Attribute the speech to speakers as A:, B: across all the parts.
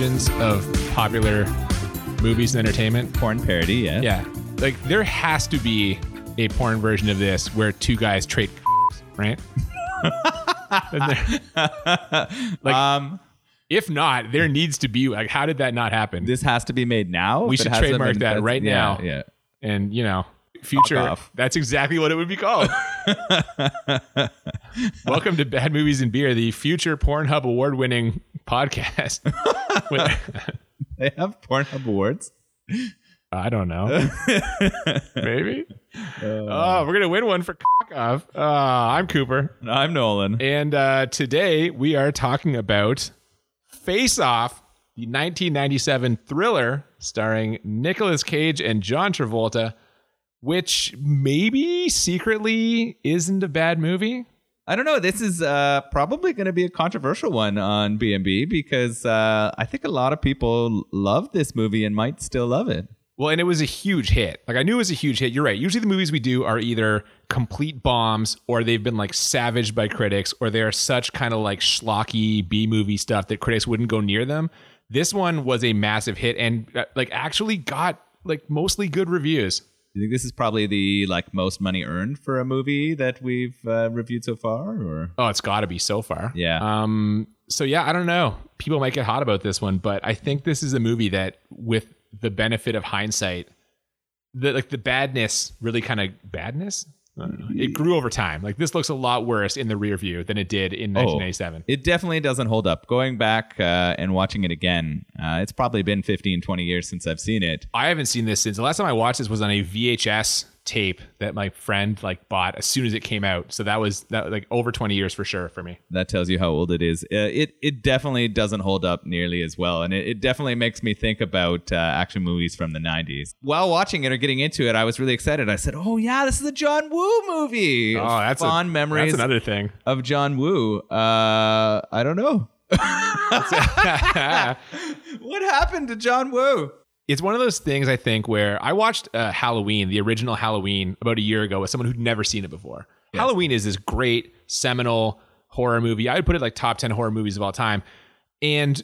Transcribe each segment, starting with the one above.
A: versions of popular movies and entertainment.
B: Porn parody, yeah.
A: Yeah. Like there has to be a porn version of this where two guys trade right? Like
B: um,
A: if not, there needs to be like how did that not happen?
B: this has to be made now.
A: We should trademark
B: been-
A: that right
B: yeah,
A: now.
B: Yeah.
A: and you know, future
B: off.
A: that's exactly what it would be called. Welcome to Bad Movies and Beer, the future Pornhub award winning podcast. With-
B: They have Pornhub awards.
A: I don't know. Maybe. oh, we're gonna win one for off. Uh, I'm Cooper,
B: I'm Nolan.
A: and uh, today we are talking about Face Off, the 1997 thriller starring Nicolas Cage and John Travolta, which maybe secretly isn't a bad movie.
B: I don't know. This is uh, probably going to be a controversial one on B&B because uh, I think a lot of people love this movie and might still love it.
A: Well, and it was a huge hit. Like I knew it was a huge hit. You're right. Usually the movies we do are either complete bombs or they've been like savaged by critics or they're such kind of like schlocky B movie stuff that critics wouldn't go near them. This one was a massive hit and uh, like actually got like mostly good reviews.
B: Do you think this is probably the like most money earned for a movie that we've uh, reviewed so far, or
A: Oh, it's got to be so far.
B: Yeah.
A: Um. So yeah, I don't know. People might get hot about this one, but I think this is a movie that, with the benefit of hindsight, the like the badness really kind of badness. I don't know. It grew over time. Like this looks a lot worse in the rear view than it did in 1987.
B: it definitely doesn't hold up. Going back uh, and watching it again, uh, it's probably been 15, 20 years since I've seen it.
A: I haven't seen this since the last time I watched this was on a VHS tape that my friend like bought as soon as it came out. So that was that like over 20 years for sure for me.
B: That tells you how old it is. Uh, it it definitely doesn't hold up nearly as well, and it, it definitely makes me think about uh, action movies from the '90s. While watching it or getting into it, I was really excited. I said, "Oh yeah, this is a John Woo movie."
A: Oh, that's a-
B: fond memories
A: That's another thing.
B: of John Woo. Uh, I don't know. what happened to John Woo?
A: It's one of those things I think where I watched uh, Halloween, the original Halloween, about a year ago with someone who'd never seen it before. Halloween is this great seminal horror movie. I would put it like top ten horror movies of all time. And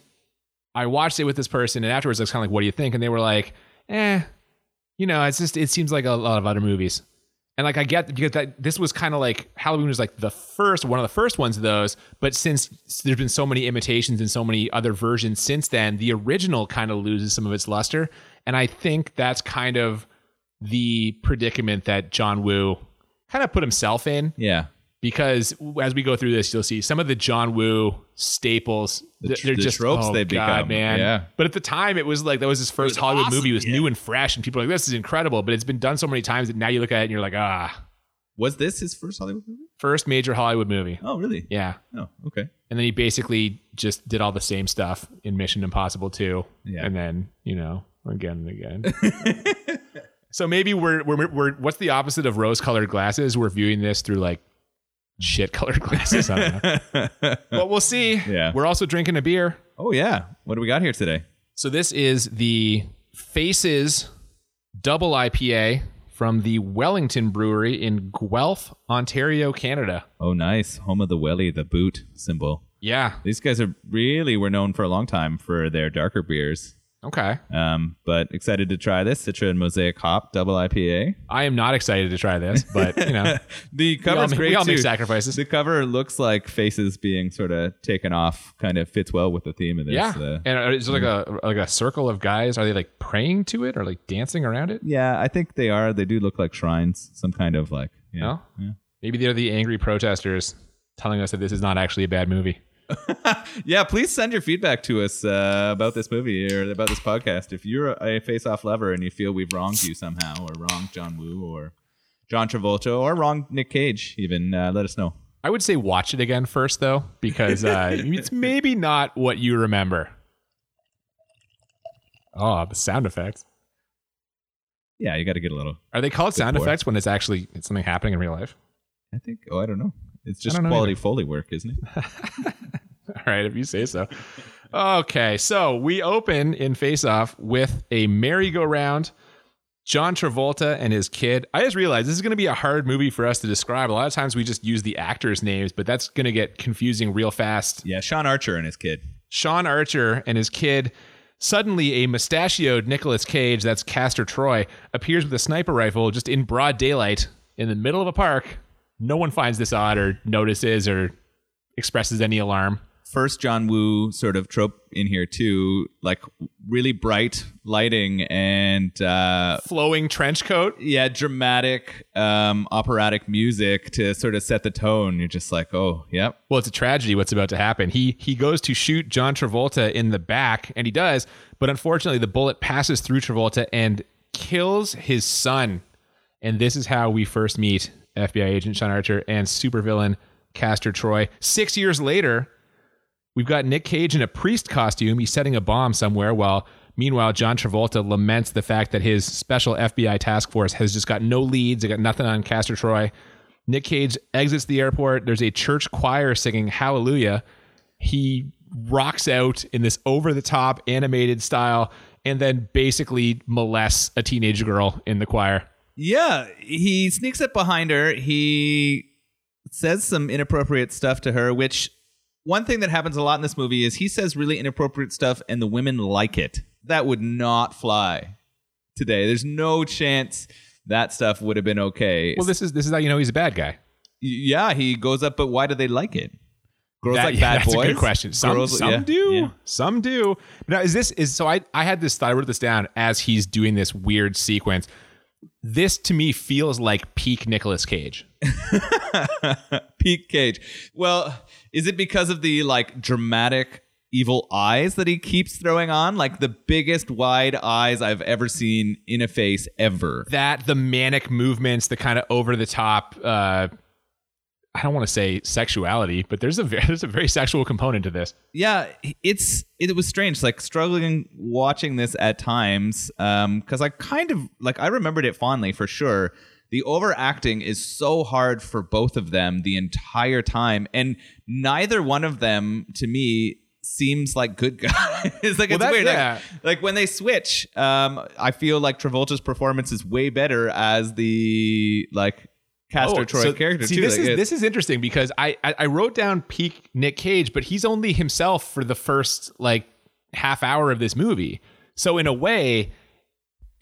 A: I watched it with this person, and afterwards I was kind of like, "What do you think?" And they were like, "Eh, you know, it's just it seems like a lot of other movies." And like I get because that this was kind of like Halloween was like the first one of the first ones of those, but since there's been so many imitations and so many other versions since then, the original kind of loses some of its luster. And I think that's kind of the predicament that John Woo kind of put himself in
B: Yeah,
A: because as we go through this, you'll see some of the John Woo staples.
B: The
A: they're
B: the
A: just
B: tropes
A: oh,
B: they
A: God,
B: become.
A: man.
B: Yeah.
A: But at the time, it was like that was his first
B: was
A: Hollywood
B: awesome,
A: movie. It was
B: yeah.
A: new and fresh, and people are like, "This is incredible." But it's been done so many times that now you look at it and you're like, "Ah,
B: was this his first Hollywood movie?
A: first major Hollywood movie."
B: Oh, really?
A: Yeah.
B: Oh, okay.
A: And then he basically just did all the same stuff in Mission Impossible 2.
B: Yeah.
A: And then, you know, again and again. so maybe we're, we're, we're, what's the opposite of rose colored glasses? We're viewing this through like shit colored glasses. I don't know. but we'll see.
B: Yeah.
A: We're also drinking a beer.
B: Oh yeah. What do we got here today?
A: So this is the Faces Double IPA from the Wellington Brewery in Guelph, Ontario, Canada.
B: Oh, nice. Home of the Welly, the boot symbol.
A: Yeah.
B: These guys are really were known for a long time for their darker beers.
A: Okay.
B: Um, but excited to try this Citra and Mosaic Hop Double IPA.
A: I am not excited to try this, but you know,
B: The cover's
A: make-
B: great
A: we all
B: too.
A: make sacrifices.
B: The cover looks like faces being sort of taken off. Kind of fits well with the theme of this.
A: Yeah,
B: uh,
A: and is it like a like a circle of guys? Are they like praying to it or like dancing around it?
B: yeah, I think they are. They do look like shrines. Some kind of like. Yeah.
A: No,
B: Yeah.
A: maybe they're the angry protesters telling us that this is not actually a bad movie.
B: yeah, please send your feedback to us uh, about this movie or about this podcast. If you're a face off lover and you feel we've wronged you somehow, or wronged John Woo, or John Travolta, or wronged Nick Cage, even uh, let us know.
A: I would say watch it again first though, because uh, it's maybe not what you remember. Oh, the sound effects.
B: Yeah, you got to get a little.
A: Are they called sound effects when it's actually it's something happening in real life?
B: I think. Oh, I don't know. It's just quality
A: either.
B: foley work, isn't it?
A: All right, if you say so. Okay, so we open in Face Off with a merry-go-round. John Travolta and his kid. I just realized this is going to be a hard movie for us to describe. A lot of times we just use the actors' names, but that's going to get confusing real fast.
B: yeah, Sean Archer and his kid.
A: Sean Archer and his kid. Suddenly, a mustachioed Nicolas Cage, that's Castor Troy, appears with a sniper rifle just in broad daylight in the middle of a park. No one finds this odd or notices or expresses any alarm.
B: First John Woo sort of trope in here too, like really bright lighting and uh,
A: Flowing trench coat.
B: yeah, dramatic um, operatic music to sort of set the tone. You're just like, oh, yep.
A: Well, it's a tragedy what's about to happen. He he goes to shoot John Travolta in the back, and he does, but unfortunately, the bullet passes through Travolta and kills his son. And this is how we first meet FBI agent Sean Archer and supervillain Castor Troy. Six years later, we've got Nick Cage in a priest costume. He's setting a bomb somewhere while. Meanwhile, John Travolta laments the fact that his special FBI task force has just got no leads. They got nothing on Castor Troy. Nick Cage exits the airport. There's a church choir singing Hallelujah. He rocks out in this over the top animated style and then basically molests a teenage girl in the choir.
B: Yeah, he sneaks up behind her. He says some inappropriate stuff to her, which one thing that happens a lot in this movie is he says really inappropriate stuff and the women like it. That would not fly today. There's no chance that stuff would have been okay.
A: Well, this is this is how you know he's a bad guy.
B: yeah, he goes up, but why do they like it? Girls
A: That-
B: like
A: yeah,
B: bad
A: that's
B: boys.
A: a good question. Some,
B: Girls-
A: some
B: yeah,
A: do.
B: yeah.
A: Some do. Now, is this is so? I I had this. thought- I wrote this down as he's doing this weird sequence. This to me feels like peak Nicolas Cage.
B: Peak Cage. Well, is it because of the like dramatic evil eyes that he keeps throwing on? Like the biggest wide eyes I've ever seen in a face ever.
A: That the manic movements, the kind of over the top. Uh, I don't want to say sexuality, but there's a very, there's a very sexual component to this.
B: Yeah, it's it was strange, like struggling watching this at times, um, because I kind of like I remembered it fondly for sure. The overacting is so hard for both of them the entire time, and neither one of them to me seems like good guys. It's like it's
A: that-
B: weird.
A: yeah.
B: Like, like when they switch, um, I feel like Travolta's performance is way better as the like Castor oh, Troy
A: Oh, so-
B: character
A: See,
B: too.
A: this
B: Like,
A: is
B: it-
A: this is interesting because I, I I wrote down peak Nick Cage, but he's only himself for the first like half hour of this movie. So in a way,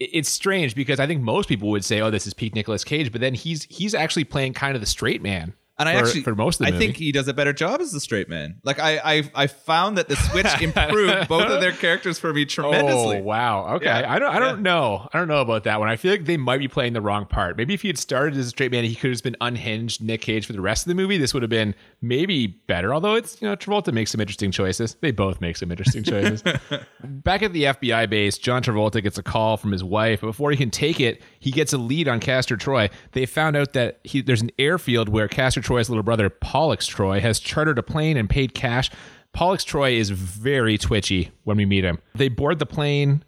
A: it's strange because I think most people would say, "Oh, this is peak Nicolas Cage," but then he's he's actually playing kind of the straight man.
B: And I
A: for,
B: actually,
A: for most of the
B: I
A: movie.
B: think he does a better job as the straight man. Like I, I, I found that the switch improved both of their characters for me tremendously.
A: Oh wow! Okay,
B: Yeah,
A: I don't. I don't
B: yeah.
A: know. I don't know about that one. I feel like they might be playing the wrong part. Maybe if he had started as a straight man, he could have been unhinged Nick Cage for the rest of the movie. This would have been maybe better. Although it's you know Travolta makes some interesting choices. They both make some interesting choices. Back at the FBI base, John Travolta gets a call from his wife. But before he can take it, he gets a lead on Castor Troy. They found out that he, there's an airfield where Castor Troy's little brother Pollux Troy has chartered a plane and paid cash. Pollux Troy is very twitchy when we meet him. They board the plane.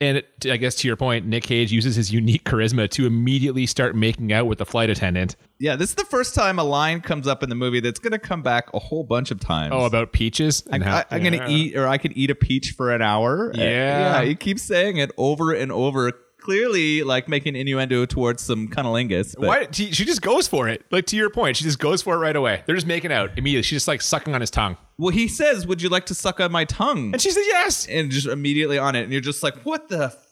A: And it, I guess to your point, Nick Cage uses his unique charisma to immediately start making out with the flight attendant.
B: Yeah, this is the first time a line comes up in the movie that's going to come back a whole bunch of times.
A: Oh, about peaches. and
B: I, I'm going to eat, or I could eat a peach for an hour.
A: Yeah.
B: yeah. He keeps saying it over and over, clearly like making innuendo towards some cunnilingus. But
A: Why? She, she just goes for it. Like to your point, she just goes for it right away. They're just making out immediately. She's just like sucking on his tongue,
B: Well, he says, "Would you like to suck on my tongue?"
A: and she says yes.
B: and just immediately on it, and you're just like, "What the?" F-?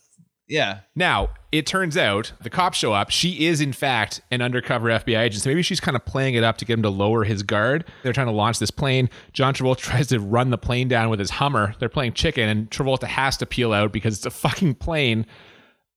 B: Yeah,
A: Now it turns out the cops show up. She is in fact an undercover FBI agent. So maybe she's kind of playing it up to get him to lower his guard. They're trying to launch this plane. John Travolta tries to run the plane down with his Hummer. They're playing chicken, and Travolta has to peel out because it's a fucking plane.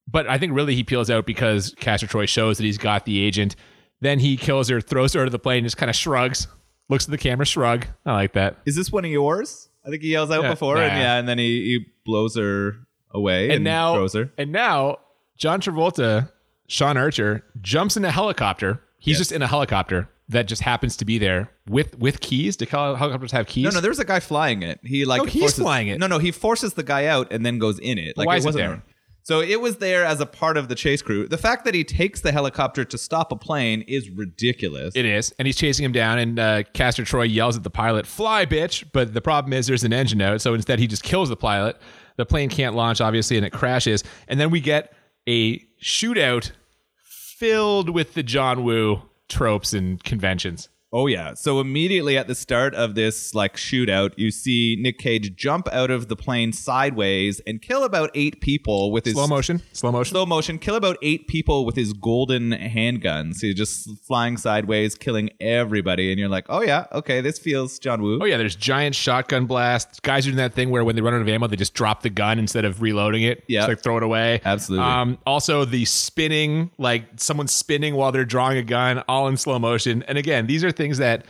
A: But I think really he peels out because Castor Troy shows that he's got the agent. Then he kills her, throws her to the plane, just kind of shrugs, looks at the camera, shrug. I like that.
B: is this one of yours? I think he yells out
A: Yeah,
B: before, and yeah, and then he, he blows her away and,
A: and now
B: throws her.
A: and now John Travolta, Sean Archer jumps in a helicopter. He's just in a helicopter that just happens to be there with with keys. Do helicopters have keys?
B: No, no, there was a guy flying it. He like
A: No, he's
B: forces,
A: flying it.
B: No, no, he forces the guy out and then goes in it. Like
A: Why
B: it
A: is it there?
B: So it was there as a part of the chase crew. The fact that he takes the helicopter to stop a plane is ridiculous.
A: It is, and he's chasing him down. And uh, Castor Troy yells at the pilot, "Fly, bitch!" But the problem is there's an engine out, so instead he just kills the pilot. The plane can't launch, obviously, and it crashes. And then we get a shootout filled with the John Woo tropes and conventions.
B: Oh yeah. So immediately at the start of this like shootout, you see Nick Cage jump out of the plane sideways and kill about eight people with his
A: Slow motion. Slow motion.
B: slow motion, kill about eight people with his golden handgun. So you're just flying sideways, killing everybody, and you're like, oh yeah, okay, this feels John Woo.
A: Oh yeah, there's giant shotgun blasts. Guys are doing that thing where when they run out of ammo, they just drop the gun instead of reloading it.
B: Yeah.
A: Just like throw it away.
B: Absolutely.
A: Um, also the spinning, like someone spinning while they're drawing a gun, all in slow motion. And again, these are things that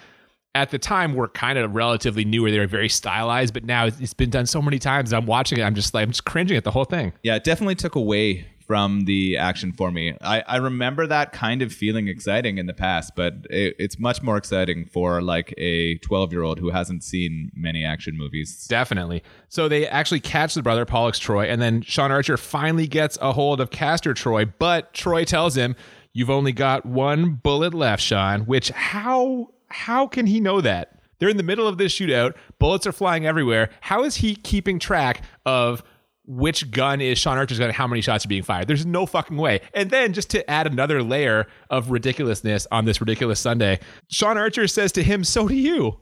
A: at the time were kind of relatively new where they were very stylized, but now it's been done so many times. I'm watching it, I'm just like I'm just cringing at the whole thing.
B: Yeah, it definitely took away from the action for me. I, I remember that kind of feeling exciting in the past, but it, it's much more exciting for like a 12 year old who hasn't seen many action movies.
A: Definitely. So they actually catch the brother Pollux Troy, and then Sean Archer finally gets a hold of Castor Troy, but Troy tells him, "You've only got one bullet left, Sean." Which how how can he know that? They're in the middle of this shootout. Bullets are flying everywhere. How is he keeping track of which gun is Sean Archer's gun how many shots are being fired? There's no fucking way. And then just to add another layer of ridiculousness on this ridiculous Sunday, Sean Archer says to him, "So do you."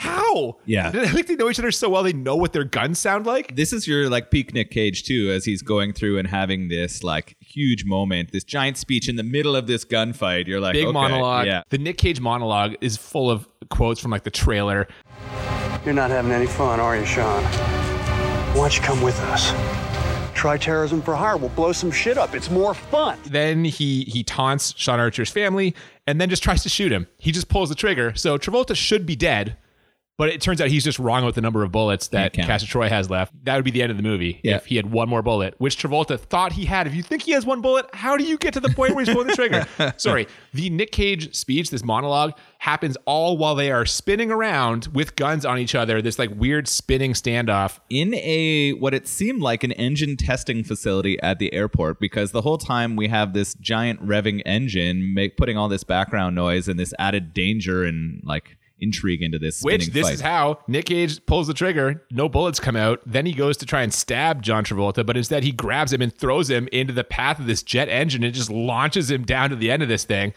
A: How?
B: Yeah.
A: I think they know each other so well they know what their guns sound like.
B: This is your like peak Nick Cage too, as he's going through and having this like huge moment, this giant speech in the middle of this gunfight. You're like,
A: Big
B: okay,
A: monologue.
B: Yeah,
A: The Nick Cage monologue is full of quotes from like the trailer.
C: You're not having any fun, are you, Sean? Why don't you come with us? Try terrorism for hire. We'll blow some shit up. It's more fun.
A: Then he he taunts Sean Archer's family and then just tries to shoot him. He just pulls the trigger. So Travolta should be dead. But it turns out he's just wrong with the number of bullets that. Castor Troy has left. That would be the end of the movie
B: Yeah.
A: if he had one more bullet, which Travolta thought he had. If you think he has one bullet, how do you get to the point where he's pulling the trigger? Sorry. The Nick Cage speech, this monologue, happens all while they are spinning around with guns on each other, this like weird spinning standoff.
B: in a what it seemed like an engine testing facility at the airport because the whole time we have this giant revving engine make putting all this background noise and this added danger and like intrigue into this
A: Which this
B: fight.
A: is how Nick Cage pulls the trigger. No bullets come out. Then he goes to try and stab John Travolta, but instead he grabs him and throws him into the path of this jet engine and just launches him down to the end of this thing,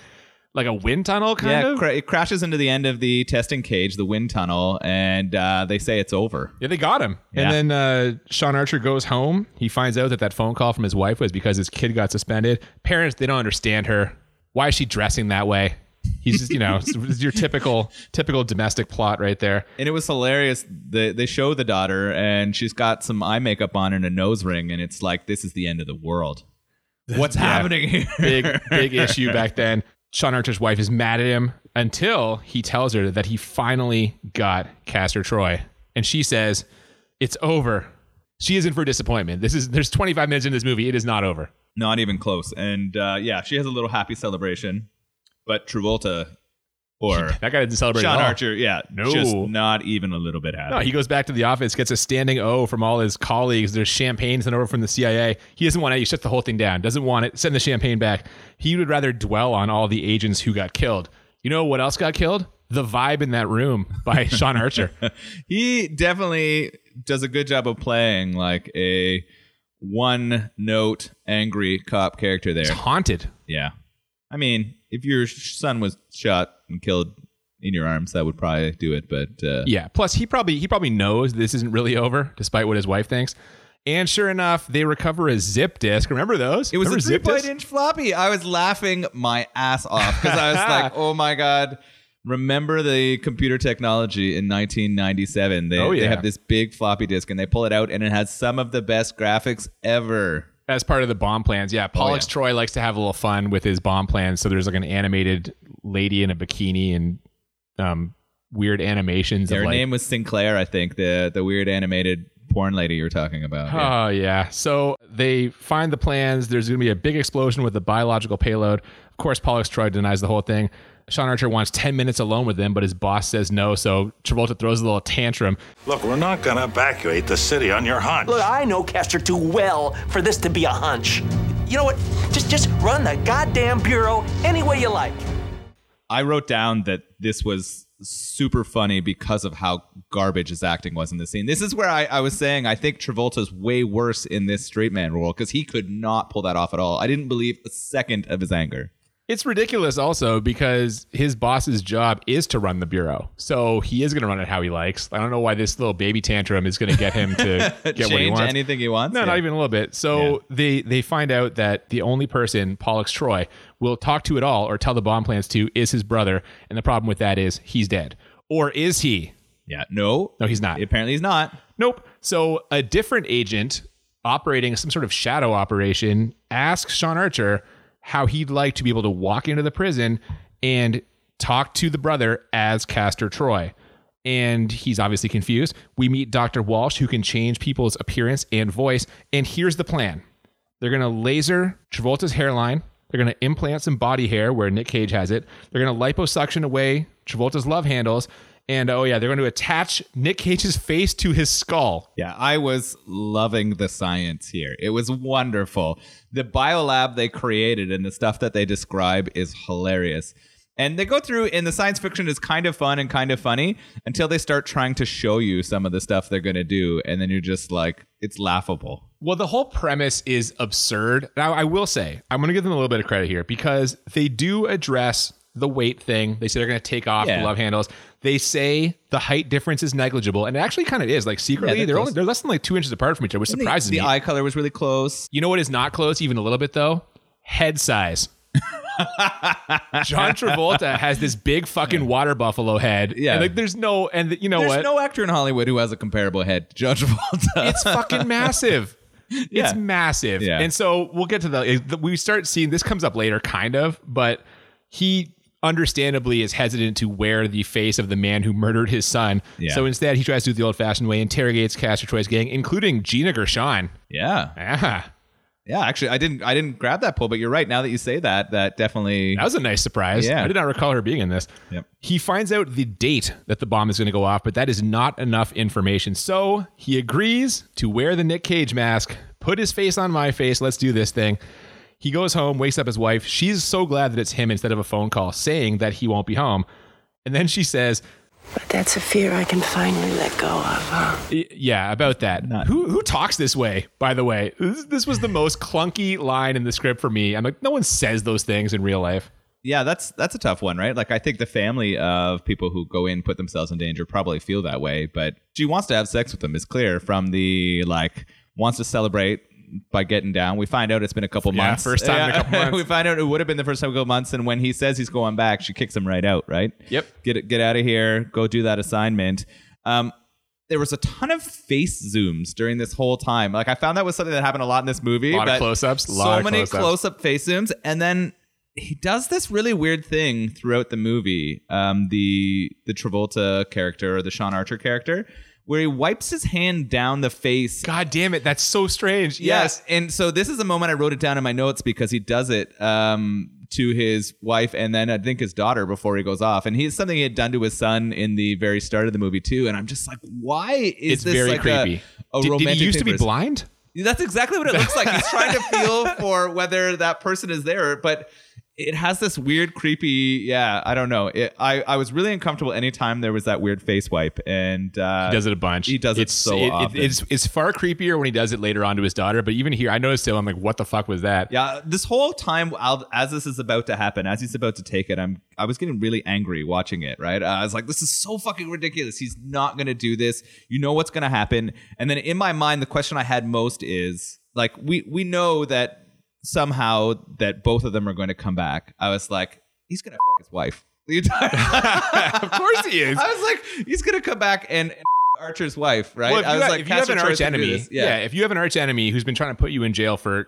A: like a wind tunnel kind
B: yeah,
A: of.
B: cra- it crashes into the end of the testing cage, the wind tunnel, and uh, they say it's over.
A: yeah, they got him.
B: Yeah.
A: And then uh, Sean Archer goes home. He finds out that that phone call from his wife was because his kid got suspended. Parents, they don't understand her. Why is she dressing that way? He's just, you know, it's your typical typical domestic plot right there.
B: And it was hilarious. They, they show the daughter, and she's got some eye makeup on and a nose ring, and it's like, this is the end of the world. What's happening here?
A: big big issue back then. Sean Archer's wife is mad at him until he tells her that he finally got Castor Troy, and she says, "It's over." She is in for disappointment. This is there's 25 minutes in this movie. It is not over.
B: Not even close. And uh, yeah, she has a little happy celebration, but Travolta or
A: That guy didn't celebrate.
B: Sean
A: at all.
B: Archer, yeah,
A: No.
B: just not even a little bit happy.
A: No, he goes back to the office, gets a standing O from all his colleagues. There's champagne sent over from the CIA. He doesn't want it. He shuts the whole thing down. Doesn't want it. Send the champagne back. He would rather dwell on all the agents who got killed. You know what else got killed? The vibe in that room by Sean Archer.
B: he definitely does a good job of playing like a one note angry cop character there.
A: It's haunted.
B: Yeah. I mean, if your son was shot and killed in your arms, that would probably do it. But uh,
A: Yeah. Plus, he probably he probably knows this isn't really over, despite what his wife thinks. And sure enough, they recover a zip disk. Remember those?
B: it was
A: Remember
B: a three
A: zip
B: point inch floppy. I was laughing my ass off because I was like, oh my God. Remember the computer technology in 1997? They,
A: Oh,
B: they have this big floppy disk and they pull it out and it has some of the best graphics ever.
A: As part of the bomb plans. Yeah, Pollux
B: Oh, yeah.
A: Troy likes to have a little fun with his bomb plans. So there's like an animated lady in a bikini and um, weird animations
B: Her
A: of like.
B: name was Sinclair, I think, the the weird animated porn lady you were talking about. Yeah.
A: Oh yeah. So they find the plans. There's going to be a big explosion with the biological payload. Of course, Pollux Troy denies the whole thing. Sean Archer wants 10 minutes alone with him, but his boss says no. So Travolta throws a little tantrum.
D: Look, we're not going to evacuate the city on your hunch.
E: Look, I know Castor too well for this to be a hunch. You know what? Just just run the goddamn bureau any way you like.
B: I wrote down that this was super funny because of how garbage his acting was in the scene. This is where I, I was saying I think Travolta's way worse in this straight man role because he could not pull that off at all. I didn't believe a second of his anger.
A: It's ridiculous also because his boss's job is to run the bureau. So he is going to run it how he likes. I don't know why this little baby tantrum is going to get him to get what he
B: Change
A: wants.
B: anything he wants.
A: No,
B: Yeah.
A: not even a little bit. So
B: Yeah.
A: they they find out that the only person Pollux Troy will talk to at all or tell the bomb plans to is his brother, and the problem with that is he's dead. Or is he?
B: Yeah. No.
A: No, he's not.
B: Apparently, he's not.
A: Nope. So a different agent operating some sort of shadow operation asks Sean Archer how he'd like to be able to walk into the prison and talk to the brother as Castor Troy. And he's obviously confused. We meet Dr. Walsh, who can change people's appearance and voice. And here's the plan they're going to laser Travolta's hairline. They're going to implant some body hair where Nick Cage has it. They're going to liposuction away Travolta's love handles. And oh, yeah, they're going to attach Nick Cage's face to his skull.
B: Yeah, I was loving the science here. It was wonderful. The biolab they created and the stuff that they describe is hilarious. And they go through, and the science fiction is kind of fun and kind of funny until they start trying to show you some of the stuff they're going to do. And then you're just like, it's laughable.
A: Well, the whole premise is absurd. Now, I will say, I'm going to give them a little bit of credit here because they do address the weight thing. They say they're going to take off
B: Yeah.
A: the love handles. They say the height difference is negligible, and it actually kind of is. Like secretly,
B: they're
A: they're only they're less than like two inches apart from each other, which surprises
B: the
A: me.
B: The eye color was really close.
A: You know what is not close, even a little bit though? Head size. John Travolta has this big fucking water buffalo head.
B: Yeah.
A: And, like there's no, and you know
B: There's
A: what?
B: no actor in Hollywood who has a comparable head to John Travolta.
A: it's fucking massive.
B: Yeah.
A: It's massive.
B: Yeah.
A: And so we'll get to the we start seeing this comes up later kind of, but he understandably is hesitant to wear the face of the man who murdered his son.
B: Yeah.
A: So instead he tries to do the old-fashioned way, interrogates Castor Troy's gang, including Gina Gershon.
B: yeah.
A: Ah,
B: Yeah, actually I didn't I didn't grab that pull, but you're right. Now that you say that, that definitely
A: that was a nice surprise.
B: Yeah.
A: I did not recall her being in this.
B: Yep.
A: He finds out the date that the bomb is going to go off, but that is not enough information. So he agrees to wear the Nick Cage mask, put his face on my face. Let's do this thing. He goes home, wakes up his wife. She's so glad that it's him instead of a phone call saying that he won't be home. And then she says,
F: But that's a fear I can finally let go of, huh?
A: Yeah, about that. who who talks this way? By the way, this, this was the most clunky line in the script for me. I'm like, no one says those things in real life.
B: Yeah, that's that's a tough one, right? Like I think the family of people who go in put themselves in danger probably feel that way, but she wants to have sex with them is clear from the like wants to celebrate by getting down. We find out it's been a couple
A: Yeah,
B: months.
A: first time in a couple months.
B: we find out it would have been the first time a couple months, and when he says he's going back, she kicks him right out, right?
A: Yep.
B: Get it, get out of here. Go do that assignment. Um, there was a ton of face zooms during this whole time. Like I found that was something that happened a lot in this movie.
A: A Lot of close-ups,
B: So
A: lot of
B: many
A: close-ups.
B: close-up face zooms, and then he does this really weird thing throughout the movie. Um, the the Travolta character or the Sean Archer character, where he wipes his hand down the face.
A: God damn it, that's so strange.
B: Yes, and so this is a moment I wrote it down in my notes because he does it um, to his wife and then I think his daughter before he goes off, and he's something he had done to his son in the very start of the movie too. And I'm just like, why is
A: It's
B: this
A: very
B: like
A: creepy.
B: A, a
A: did, did
B: romantic
A: he used to be blind?
B: that's exactly what it looks like. He's trying to feel for whether that person is there, but it has this weird, creepy. Yeah, I don't know. It, I I was really uncomfortable anytime there was that weird face wipe, and uh,
A: He does it a bunch.
B: He does it so
A: it- it-
B: often.
A: it's it's far creepier when he does it later on to his daughter. But even here, I noticed it. I'm like, what the fuck was that?
B: Yeah, this whole time I'll- as this is about to happen, as he's about to take it, I'm I was getting really angry watching it. Right, uh, I was like, this is so fucking ridiculous. He's not gonna do this. You know what's gonna happen. And then in my mind, the question I had most is like, we we know that somehow that both of them are going to come back. I was like, he's gonna fuck his wife.
A: Of course he is.
B: I was like, he's gonna come back and. and Archer's wife, right?
A: Well, if
B: I was
A: have,
B: like,
A: if you have an arch enemy,
B: this.
A: yeah. if you have an arch enemy who's been trying to put you in jail for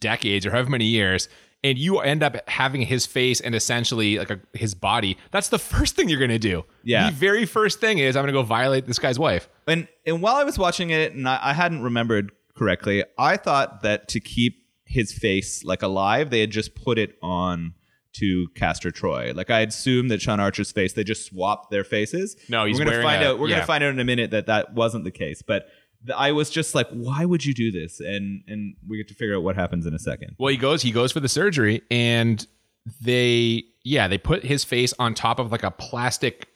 A: decades or however many years, and you end up having his face and essentially like a, his body, that's the first thing you're going to do.
B: Yeah.
A: the very first thing is I'm going to go violate this guy's wife.
B: And and while I was watching it, and I, I hadn't remembered correctly, I thought that to keep his face like alive, they had just put it on to Castor Troy. Like I assumed that Sean Archer's face, they just swapped their faces.
A: No, he's
B: we're gonna
A: wearing
B: find
A: a-
B: out. We're
A: yeah.
B: gonna find out in a minute that that wasn't the case. But I was just like, why would you do this? And and we get to figure out what happens in a second.
A: Well, he goes, he goes for the surgery, and they, yeah, they put his face on top of like a plastic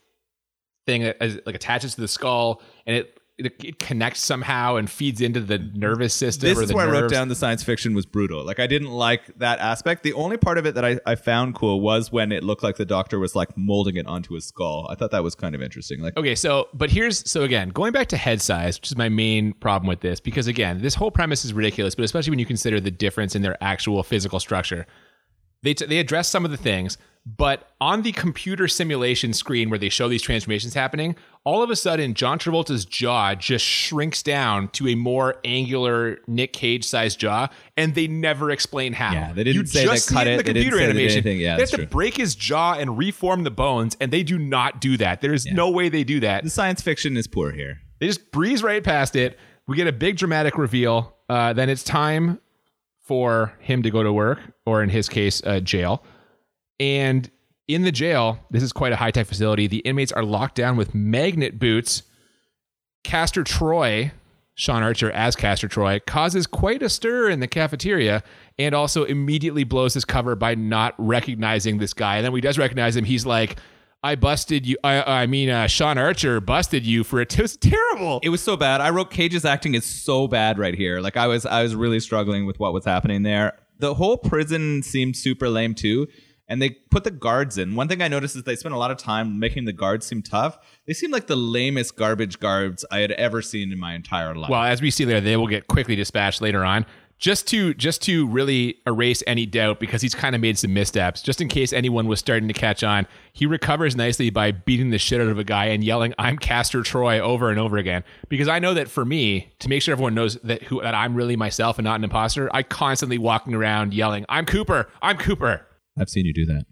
A: thing that as, like attaches to the skull, and it it, connects somehow and feeds into the nervous system.
B: This
A: or
B: is
A: the
B: where I wrote down the science fiction was brutal. Like I didn't like that aspect. The only part of it that I, I found cool was when it looked like the doctor was like molding it onto his skull. I thought that was kind of interesting. Like
A: Okay, so but here's so again going back to head size, which is my main problem with this because again this whole premise is ridiculous, but especially when you consider the difference in their actual physical structure. They t- they address some of the things, but on the computer simulation screen where they show these transformations happening, all of a sudden John Travolta's jaw just shrinks down to a more angular Nick Cage sized jaw, and they never explain how.
B: Yeah, they didn't
A: you
B: say
A: just
B: cut
A: see in
B: it,
A: the computer
B: they
A: animation.
B: Yeah,
A: they have to
B: true.
A: break his jaw and reform the bones, and they do not do that. There is no way they do that.
B: the science fiction is poor here.
A: They just breeze right past it. We get a big dramatic reveal. Uh, then it's time for him to go to work, or in his case, uh, jail. And in the jail, this is quite a high tech facility. The inmates are locked down with magnet boots. Castor Troy, Sean Archer as Castor Troy, causes quite a stir in the cafeteria and also immediately blows his cover by not recognizing this guy. And then when he does recognize him, he's like, I busted you. I, I mean, uh, Sean Archer busted you for it. It was terrible.
B: It was so bad. I wrote Cage's acting is so bad right here. Like I was I was really struggling with what was happening there. The whole prison seemed super lame too. And they put the guards in. One thing I noticed is they spent a lot of time making the guards seem tough. They seem like the lamest garbage guards I had ever seen in my entire life.
A: Well, as we see there, they will get quickly dispatched later on. Just to just to really erase any doubt, because he's kind of made some missteps. Just in case anyone was starting to catch on, he recovers nicely by beating the shit out of a guy and yelling, "I'm Castor Troy" over and over again. Because I know that for me, to make sure everyone knows that who that I'm really myself and not an imposter, I constantly walking around yelling, "I'm Cooper, I'm Cooper."
B: I've seen you do that.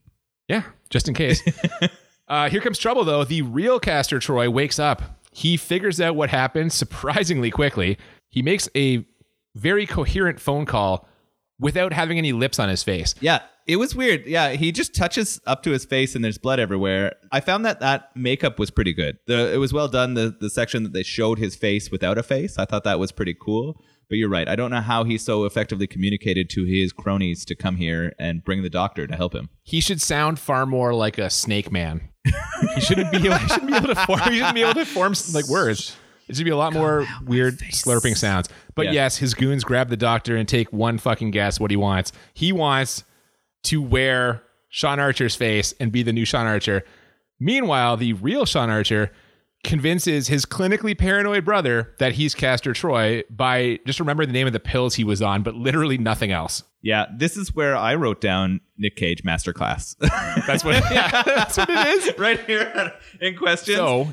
A: Yeah, just in case. uh, here comes trouble, though. The real Castor Troy wakes up. He figures out what happened surprisingly quickly. He makes a very coherent phone call without having any lips on his face.
B: Yeah, it was weird. Yeah, he just touches up to his face and there's blood everywhere. I found that that makeup was pretty good. The it was well done. The the section that they showed his face without a face, I thought that was pretty cool. But you're right. I don't know how he so effectively communicated to his cronies to come here and bring the doctor to help him.
A: He should sound far more like a snake man. he shouldn't be. He shouldn't be able to form. He shouldn't be able to form like words. It should be a lot more weird slurping sounds. But
B: Yeah.
A: yes, his goons grab the doctor and take one fucking guess what he wants. He wants to wear Sean Archer's face and be the new Sean Archer. Meanwhile, the real Sean Archer convinces his clinically paranoid brother that he's Castor Troy by just remembering the name of the pills he was on, but literally nothing else.
B: Yeah, this is where I wrote down Nick Cage masterclass.
A: That's what. yeah, that's what it is.
B: right here in question.
A: So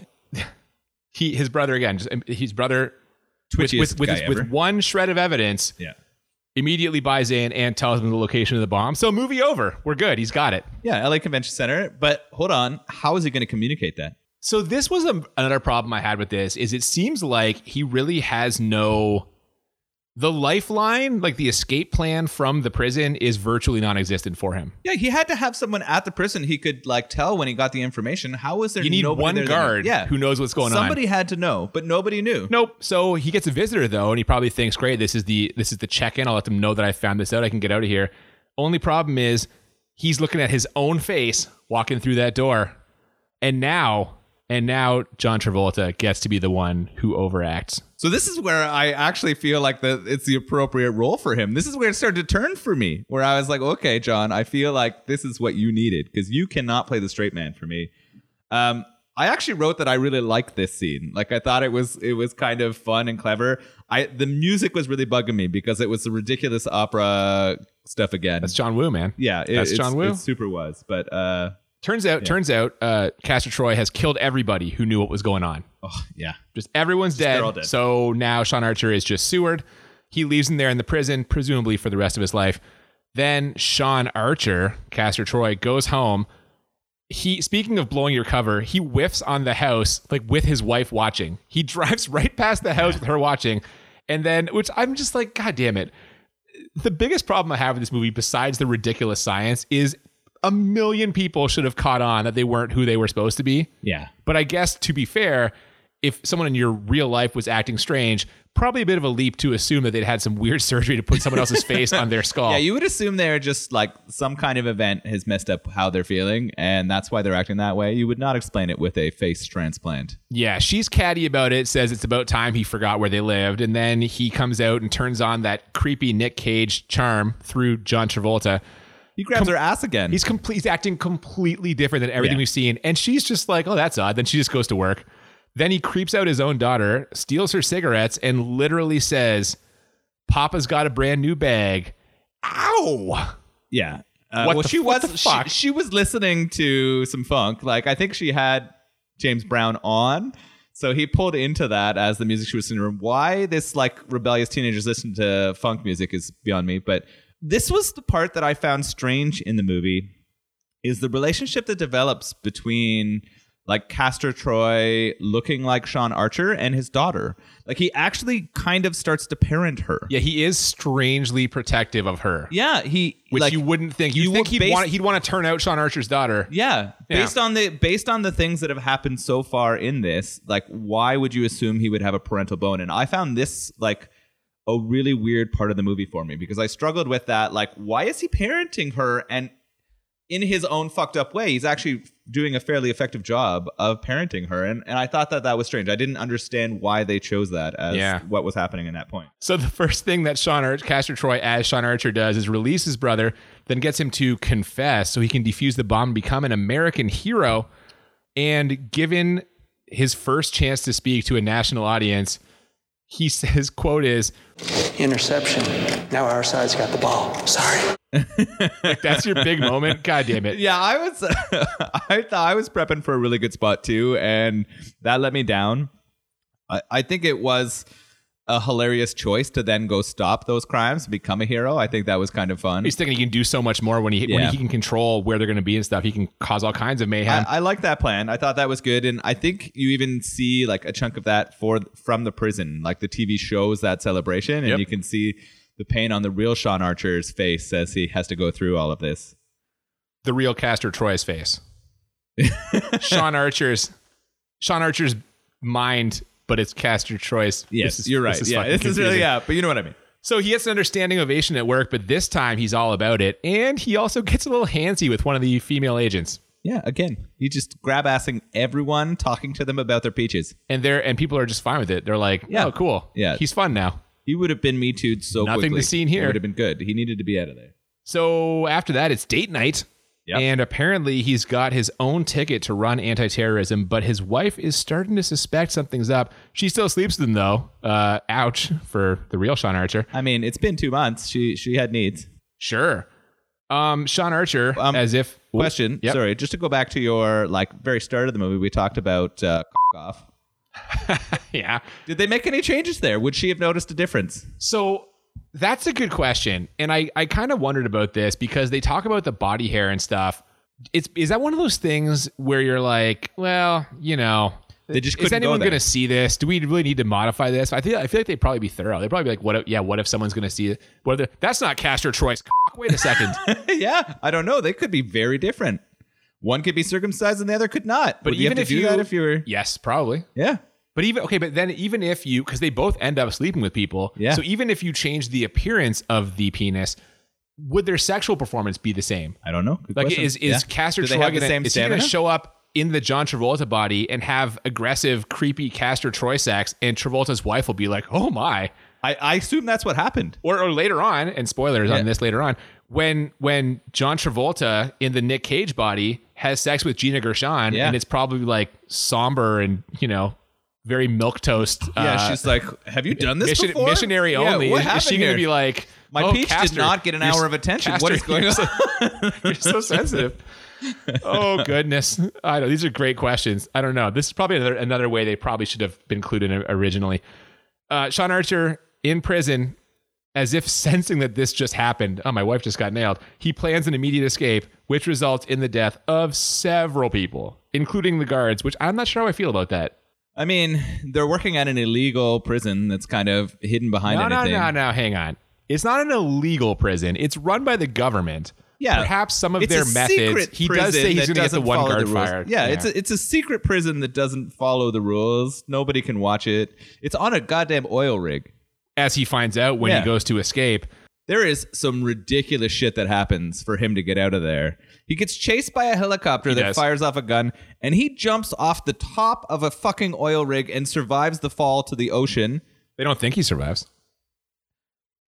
A: he, his brother again, just um, his brother with with with, his- with one shred of evidence
B: yeah.
A: immediately buys in and tells him the location of the bomb. So movie over. We're good. He's got it.
B: Yeah, LA Convention Center. But hold on, how is he going to communicate that?
A: So this was a, another problem I had with this is it seems like he really has no the lifeline, like the escape plan from the prison is virtually non-existent for him.
B: Yeah, he had to have someone at the prison he could like tell when he got the information. How was there?
A: You need one guard
B: yeah,
A: who knows what's going on.
B: Somebody had to know, but nobody knew.
A: Nope. So he gets a visitor though, and he probably thinks, "Great, this is the this is the check-in. I'll let them know that I found this out. I can get out of here." Only problem is he's looking at his own face walking through that door, and now and now John Travolta gets to be the one who overacts.
B: So this is where I actually feel like that it's the appropriate role for him. This is where it started to turn for me, where I was like, okay, John, I feel like this is what you needed because you cannot play the straight man for me. Um, I actually wrote that I really liked this scene. Like I thought it was it was kind of fun and clever. I the music was really bugging me because it was the ridiculous opera stuff again.
A: That's John Woo, man.
B: yeah, it,
A: that's
B: it's-
A: John Woo.
B: It super was, but uh,
A: Turns out, turns out, uh, Castor Troy has killed everybody who knew what was going on.
B: oh yeah,
A: Just everyone's
B: they're
A: dead.
B: all dead.
A: So now Sean Archer is just Seward. He leaves him there in the prison, presumably for the rest of his life. Then Sean Archer, Castor Troy, goes home. He speaking of blowing your cover, he whiffs on the house like with his wife watching. He drives right past the house with her watching. And then which I'm just like, God damn it. The biggest problem I have with this movie, besides the ridiculous science, is a million people should have caught on that they weren't who they were supposed to be.
B: yeah.
A: But I guess to be fair, if someone in your real life was acting strange, probably a bit of a leap to assume that they'd had some weird surgery to put someone else's face on their skull.
B: Yeah, you would assume they're just like some kind of event has messed up how they're feeling, and that's why they're acting that way. You would not explain it with a face transplant.
A: Yeah, she's catty about it, says it's about time he forgot where they lived. And then he comes out and turns on that creepy Nick Cage charm through John Travolta.
B: He grabs her ass again.
A: He's complete, he's acting completely different than everything
B: Yeah.
A: we've seen. And she's just like, oh, that's odd. Then she just goes to work. Then he creeps out his own daughter, steals her cigarettes, and literally says, Papa's got a brand new bag. Ow!
B: yeah. Uh,
A: What
B: well,
A: the-
B: she
A: what
B: was she, she was listening to some funk. Like I think she had James Brown on. So he pulled into that as the music she was in the room. Why this like rebellious teenagers listen to funk music is beyond me. But this was the part that I found strange in the movie is the relationship that develops between like Castor Troy looking like Sean Archer and his daughter. Like he actually kind of starts to parent her.
A: Yeah, he is strangely protective of her.
B: Yeah, he
A: Which
B: like
A: you wouldn't think. You
B: you
A: think he'd
B: base-
A: want he'd want to turn out Sean Archer's daughter.
B: Yeah,
A: Yeah.
B: based on the based on the things that have happened so far in this, like why would you assume he would have a parental bone? And I found this like a really weird part of the movie for me because I struggled with that. Like, why is he parenting her? And in his own fucked up way, he's actually doing a fairly effective job of parenting her. And and I thought that that was strange. I didn't understand why they chose that as
A: Yeah.
B: what was happening in that point.
A: So the first thing that Sean Archer, Castor Troy as Sean Archer does is release his brother, then gets him to confess so he can defuse the bomb and become an American hero. And given his first chance to speak to a national audience, he says, his quote is,
C: Interception. Now our side's got the ball. Sorry.
A: that's your big moment. God damn it.
B: Yeah, I was I thought I was prepping for a really good spot too, and that let me down. I, I think it was a hilarious choice to then go stop those crimes, become a hero. I think that was kind of fun.
A: He's thinking he can do so much more when he when he can control where they're going to be and stuff. He can cause all kinds of mayhem.
B: I, I like that plan. I thought that was good, and I think you even see like a chunk of that for from the prison. Like the TV shows that celebration, and
A: Yep.
B: you can see the pain on the real Sean Archer's face as he has to go through all of this.
A: the real Castor Troy's face. Sean Archer's Sean Archer's mind, but it's Castor Troy's.
B: Yes,
A: is-
B: you're right.
A: This is
B: yeah, this is really yeah, but you know what I mean.
A: So he gets an understanding ovation at work, but this time he's all about it, and he also gets a little handsy with one of the female agents.
B: Yeah, again, he just grab assing everyone, talking to them about their peaches.
A: And they're and people are just fine with it. They're like,
B: Yeah.
A: "Oh, cool.
B: Yeah.
A: he's fun now."
B: He would have been me too so
A: Nothing
B: quickly.
A: to see here.
B: It would have been good. He needed to be out of there.
A: So after that, it's date night.
B: Yep.
A: And apparently, he's got his own ticket to run anti terrorism, but his wife is starting to suspect something's up. She still sleeps with him, though. Uh, ouch for the real Sean Archer.
B: I mean, it's been two months. She she had needs.
A: Sure. Um, Sean Archer,
B: Um,
A: as if.
B: Question.
A: Yep.
B: Sorry, just to go back to your like very start of the movie, we talked about uh, off.
A: Yeah.
B: Did they make any changes there? Would she have noticed a difference?
A: So that's a good question. And I, I kind of wondered about this because they talk about the body hair and stuff. It's is that one of those things where you're like, well, you know,
B: They just
A: is
B: couldn't go
A: anyone going to see this? Do we really need to modify this? I feel I feel like they'd probably be thorough. They'd probably be like, what? If, yeah, what if someone's going to see it? What if that's not Castor Troy's? cock. Wait a second.
B: yeah, I don't know. They could be very different. One could be circumcised and the other could not.
A: But
B: Would you
A: even
B: have
A: if
B: to do
A: you,
B: that if you were,
A: yes, probably.
B: yeah,
A: But even okay, but then even if you because they both end up sleeping with people,
B: Yeah.
A: So even if you change the appearance of the penis, would their sexual performance be the same?
B: I don't know. Good
A: Like
B: question.
A: is is
B: Yeah.
A: Castor Troy
B: have the
A: gonna,
B: same
A: is he gonna show up in the John Travolta body and have aggressive, creepy Castor Troy sex, and Travolta's wife will be like, "Oh my."
B: I, I assume that's what happened.
A: Or, or later on, and spoilers
B: Yeah.
A: on this later on, when when John Travolta in the Nick Cage body has sex with Gina Gershon,
B: Yeah.
A: and it's probably like somber and you know very milk toast.
B: Yeah,
A: uh,
B: she's like, "Have you done this
A: mission,
B: before?"
A: missionary
B: Yeah,
A: only.
B: what
A: is, she going to be like,
B: My
A: oh,
B: peach did not get an hour of attention.
A: Castor,
B: What is going
A: you're
B: on?
A: so- you're so sensitive. oh goodness, I know these are great questions. I don't know. This is probably another another way they probably should have been included in- originally. Uh, Sean Archer in prison, as if sensing that this just happened. Oh, my wife just got nailed. He plans an immediate escape, which results in the death of several people, including the guards. Which I'm not sure how I feel about that.
B: I mean, they're working at an illegal prison that's kind of hidden behind
A: No, no,
B: anything.
A: no, no. Hang on. It's not an illegal prison. It's run by the government.
B: Yeah,
A: perhaps some of
B: It's
A: their
B: a
A: methods.
B: secret
A: He does say he's
B: that
A: going to get the one guard
B: the
A: fired.
B: Yeah, it's a, it's a secret prison that doesn't follow the rules. Nobody can watch it. It's on a goddamn oil rig.
A: as he finds out when
B: Yeah.
A: he goes to escape.
B: There is some ridiculous shit that happens for him to get out of there. He gets chased by a helicopter
A: He
B: that
A: does.
B: fires off a gun, and he jumps off the top of a fucking oil rig and survives the fall to the ocean.
A: They don't think he survives.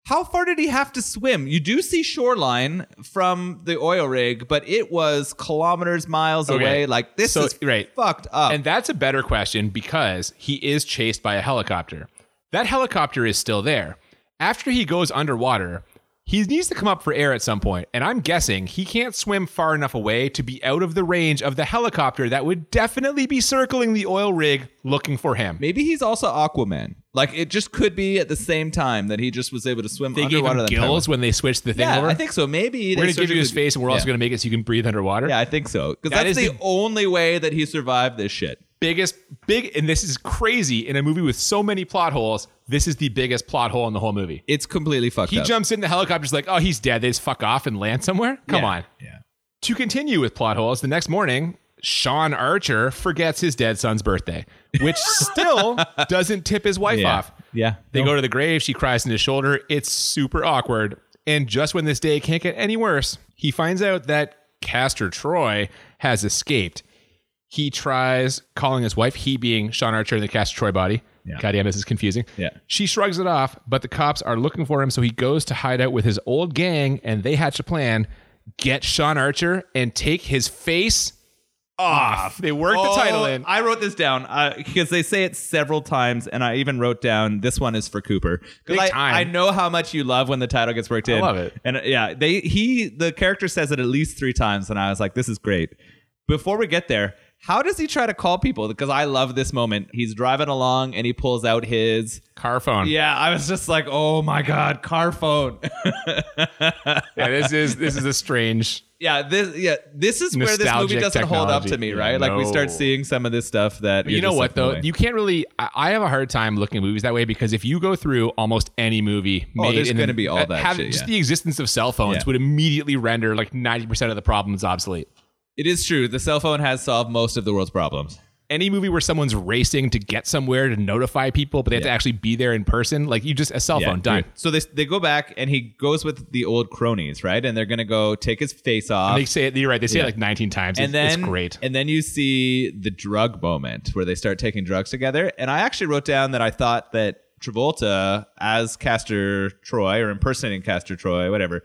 B: How far did he have to swim? You do see shoreline from the oil rig, but it was kilometers, miles
A: Okay.
B: away. Like this
A: So-
B: is
A: right.
B: fucked up.
A: And that's a better question because he is chased by a helicopter. That helicopter is still there. After he goes underwater, he needs to come up for air at some point, and I'm guessing he can't swim far enough away to be out of the range of the helicopter that would definitely be circling the oil rig looking for him.
B: Maybe he's also Aquaman. Like it just could be at the same time that he just was able to swim
A: They gave
B: underwater.
A: him
B: power.
A: gills when they switched the thing
B: Yeah,
A: over.
B: I think so. Maybe
A: we're gonna give you his face, and we're also gonna make it so you can breathe underwater.
B: Yeah, I think so. Because
A: That
B: that's
A: is
B: the,
A: the-
B: only way that he survived this shit.
A: Biggest big and this is crazy in a movie with so many plot holes this is the biggest plot hole in the whole movie
B: It's completely fucked
A: he
B: up.
A: jumps in the helicopter's like oh he's dead they just fuck off and land somewhere come
B: Yeah.
A: on
B: Yeah.
A: to continue with plot holes the next morning sean archer forgets his dead son's birthday which still doesn't tip his wife
B: Yeah.
A: off
B: Yeah.
A: they go to the grave she cries in his shoulder it's super awkward and just when this day can't get any worse he finds out that castor troy has escaped he tries calling his wife, he being Sean Archer in the Castor Troy body.
B: Yeah.
A: Goddamn, this is confusing.
B: Yeah.
A: She shrugs it off, but the cops are looking for him, so he goes to hide out with his old gang, and they hatch a plan: get Sean Archer and take his face off. They work the title
B: Oh,
A: in.
B: I wrote this down because they say it several times, and I even wrote down this one is for Cooper.
A: Big
B: I,
A: time.
B: I know how much you love when the title gets worked in.
A: I love it.
B: and uh, yeah, they he the character says it at least three times, and I was like, this is great. Before we get there, how does he try to call people? Because I love this moment. He's driving along and he pulls out his.
A: Car phone.
B: Yeah, I was just like, oh my god, car phone.
A: Yeah, this is this is a strange.
B: Yeah, this yeah, this is where this movie doesn't hold up to me,
A: Yeah,
B: right? Like we start seeing some of this stuff that.
A: You know what though? You can't really. I, I have a hard time looking at movies that way because if you go through almost any movie
B: Oh,
A: made,
B: there's gonna be all that
A: have-
B: shit,
A: just
B: yeah.
A: the existence of cell phones
B: Yeah.
A: would immediately render like ninety percent of the problems obsolete.
B: It is true. The cell phone has solved most of the world's problems.
A: any movie where someone's racing to get somewhere to notify people, but they have to
B: Yeah.
A: actually be there in person, like you just a cell phone done.
B: So they they go back and he goes with the old cronies, right? And they're gonna go take his face off.
A: They say it. You're right. They say
B: Yeah.
A: it like 19 times.
B: and
A: It's,
B: then
A: it's great.
B: And then you see the drug moment where they start taking drugs together. And I actually wrote down that I thought that Travolta as Castor Troy or impersonating Castor Troy, whatever.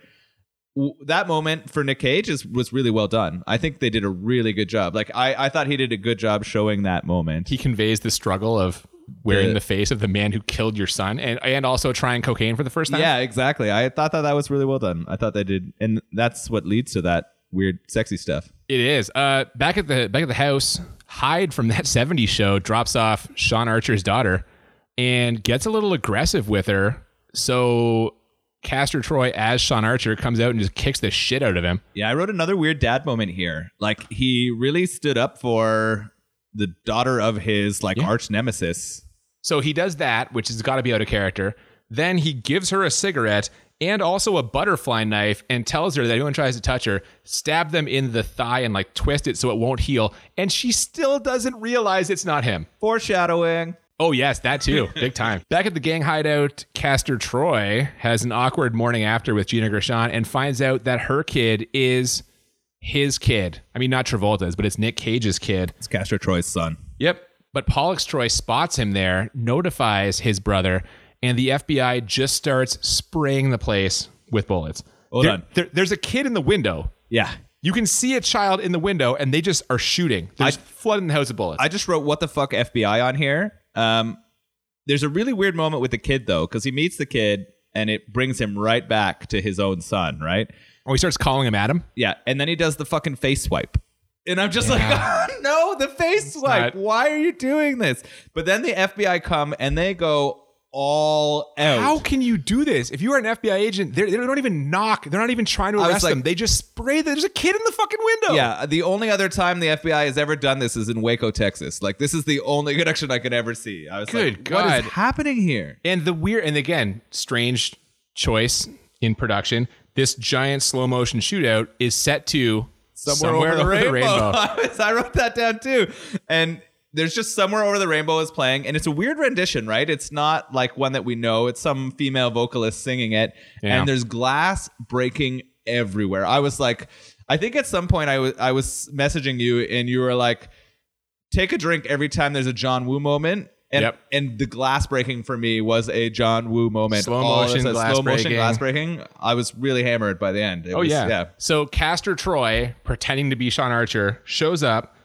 B: That moment for Nick Cage is, was really well done. I think they did a really good job. Like I, I thought he did a good job showing that moment.
A: He conveys the struggle of wearing
B: The-
A: the, face of the man who killed your son, and and also trying cocaine for the first time.
B: Yeah, exactly. I thought that that was really well done. I thought they did, and that's what leads to that weird, sexy stuff.
A: It is. Uh, back at the back at the house, Hyde from that '70s show drops off Sean Archer's daughter and gets a little aggressive with her. So Castor Troy as Sean Archer comes out and just kicks the shit out of him.
B: Yeah, I wrote another weird dad moment here. Like he really stood up for the daughter of his like
A: Yeah.
B: arch nemesis.
A: So he does that, which has got to be out of character. Then he gives her a cigarette and also a butterfly knife and tells her that anyone tries to touch her, stab them in the thigh and like twist it so it won't heal. And she still doesn't realize it's not him.
B: Foreshadowing.
A: Oh, yes, that too. Big time. Back at the gang hideout, Castor Troy has an awkward morning after with Gina Gershon and finds out that her kid is his kid. I mean, not Travolta's, but it's Nick Cage's kid.
B: It's Castor Troy's son.
A: Yep. But Pollux Troy spots him there, notifies his brother, and the FBI just starts spraying the place with bullets.
B: Hold
A: There-
B: on.
A: there- there's a kid in the window.
B: Yeah.
A: You can see a child in the window, and they just are shooting. They're
B: I-
A: just flooding the house with bullets.
B: I just wrote what the fuck FBI on here. Um, there's a really weird moment with the kid though, because he meets the kid and it brings him right back to his own son, right?
A: oh, he starts calling him Adam.
B: Yeah, and then he does the fucking face swipe. And I'm just like, oh, no, the face swipe.
A: not-
B: Why are you doing this? But then the FBI come and they go all out.
A: How can you do this? If you are an FBI agent, they don't even knock. They're not even trying to arrest
B: like-
A: them. They just spray. There's a kid in the fucking window.
B: Yeah, the only other time the FBI has ever done this is in Waco, Texas. Like this is the only connection I could ever see. I was
A: Good
B: like, what is happening here?
A: And the weird, and again, strange choice in production. this giant slow motion shootout is set to
B: somewhere, over, the, rainbow. I, was- I wrote that down too. And there's just somewhere over the rainbow is playing, and it's a weird rendition, right? It's not like one that we know. It's some female vocalist singing it,
A: Yeah.
B: and there's glass breaking everywhere. I was like, I think at some point I was I was messaging you, and you were like, take a drink every time there's a John Woo moment. And,
A: Yep.
B: and the glass breaking for me was a John Woo moment.
A: Slow motion glass
B: slow motion
A: breaking.
B: glass breaking. I was really hammered by the end. It
A: Oh
B: was-
A: yeah.
B: yeah.
A: So Castor Troy, pretending to be Sean Archer, shows up,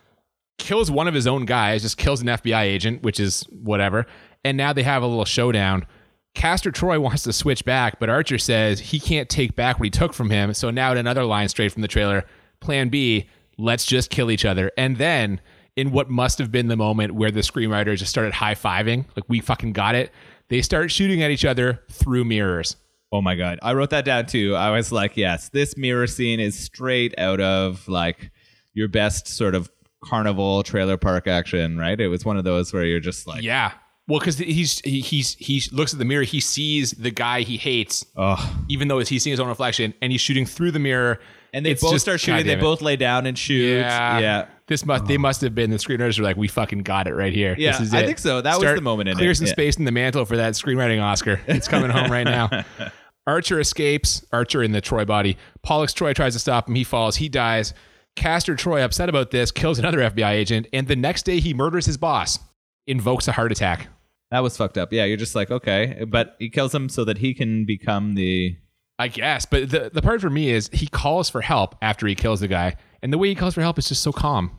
A: kills one of his own guys, just kills an FBI agent, which is whatever. And now they have a little showdown. Castor Troy wants to switch back, but Archer says he can't take back what he took from him. So now at another line straight from the trailer, plan B, let's just kill each other. And then in what must have been the moment where the screenwriters just started high-fiving, like we fucking got it, they start shooting at each other through mirrors.
B: Oh my god, I wrote that down too. I was like, yes, this mirror scene is straight out of like your best sort of carnival trailer park action, right? It was one of those where you're just like,
A: Yeah. Well, because he's he, he's he looks at the mirror, he sees the guy he hates,
B: oh.
A: even though he's seeing his own reflection, and he's shooting through the mirror.
B: And they
A: It's
B: both
A: just-
B: start shooting. They both lay down and shoot.
A: Yeah,
B: yeah.
A: This must they must have been the screenwriters were like, we fucking got it right here.
B: Yeah,
A: this is
B: I think so. That was the moment in
A: clear
B: it.
A: some
B: Yeah.
A: space in the mantle for that screenwriting Oscar. It's coming home right now. Archer escapes. Archer in the Troy body. Pollux Troy tries to stop him. He falls. He dies. Castor Troy, upset about this, kills another FBI agent, and the next day he murders his boss. Invokes a heart attack.
B: That was fucked up. Yeah, you're just like, okay, but he kills him so that he can become the.
A: I guess. But the, the part for me is he calls for help after he kills the guy. And the way he calls for help is just so calm.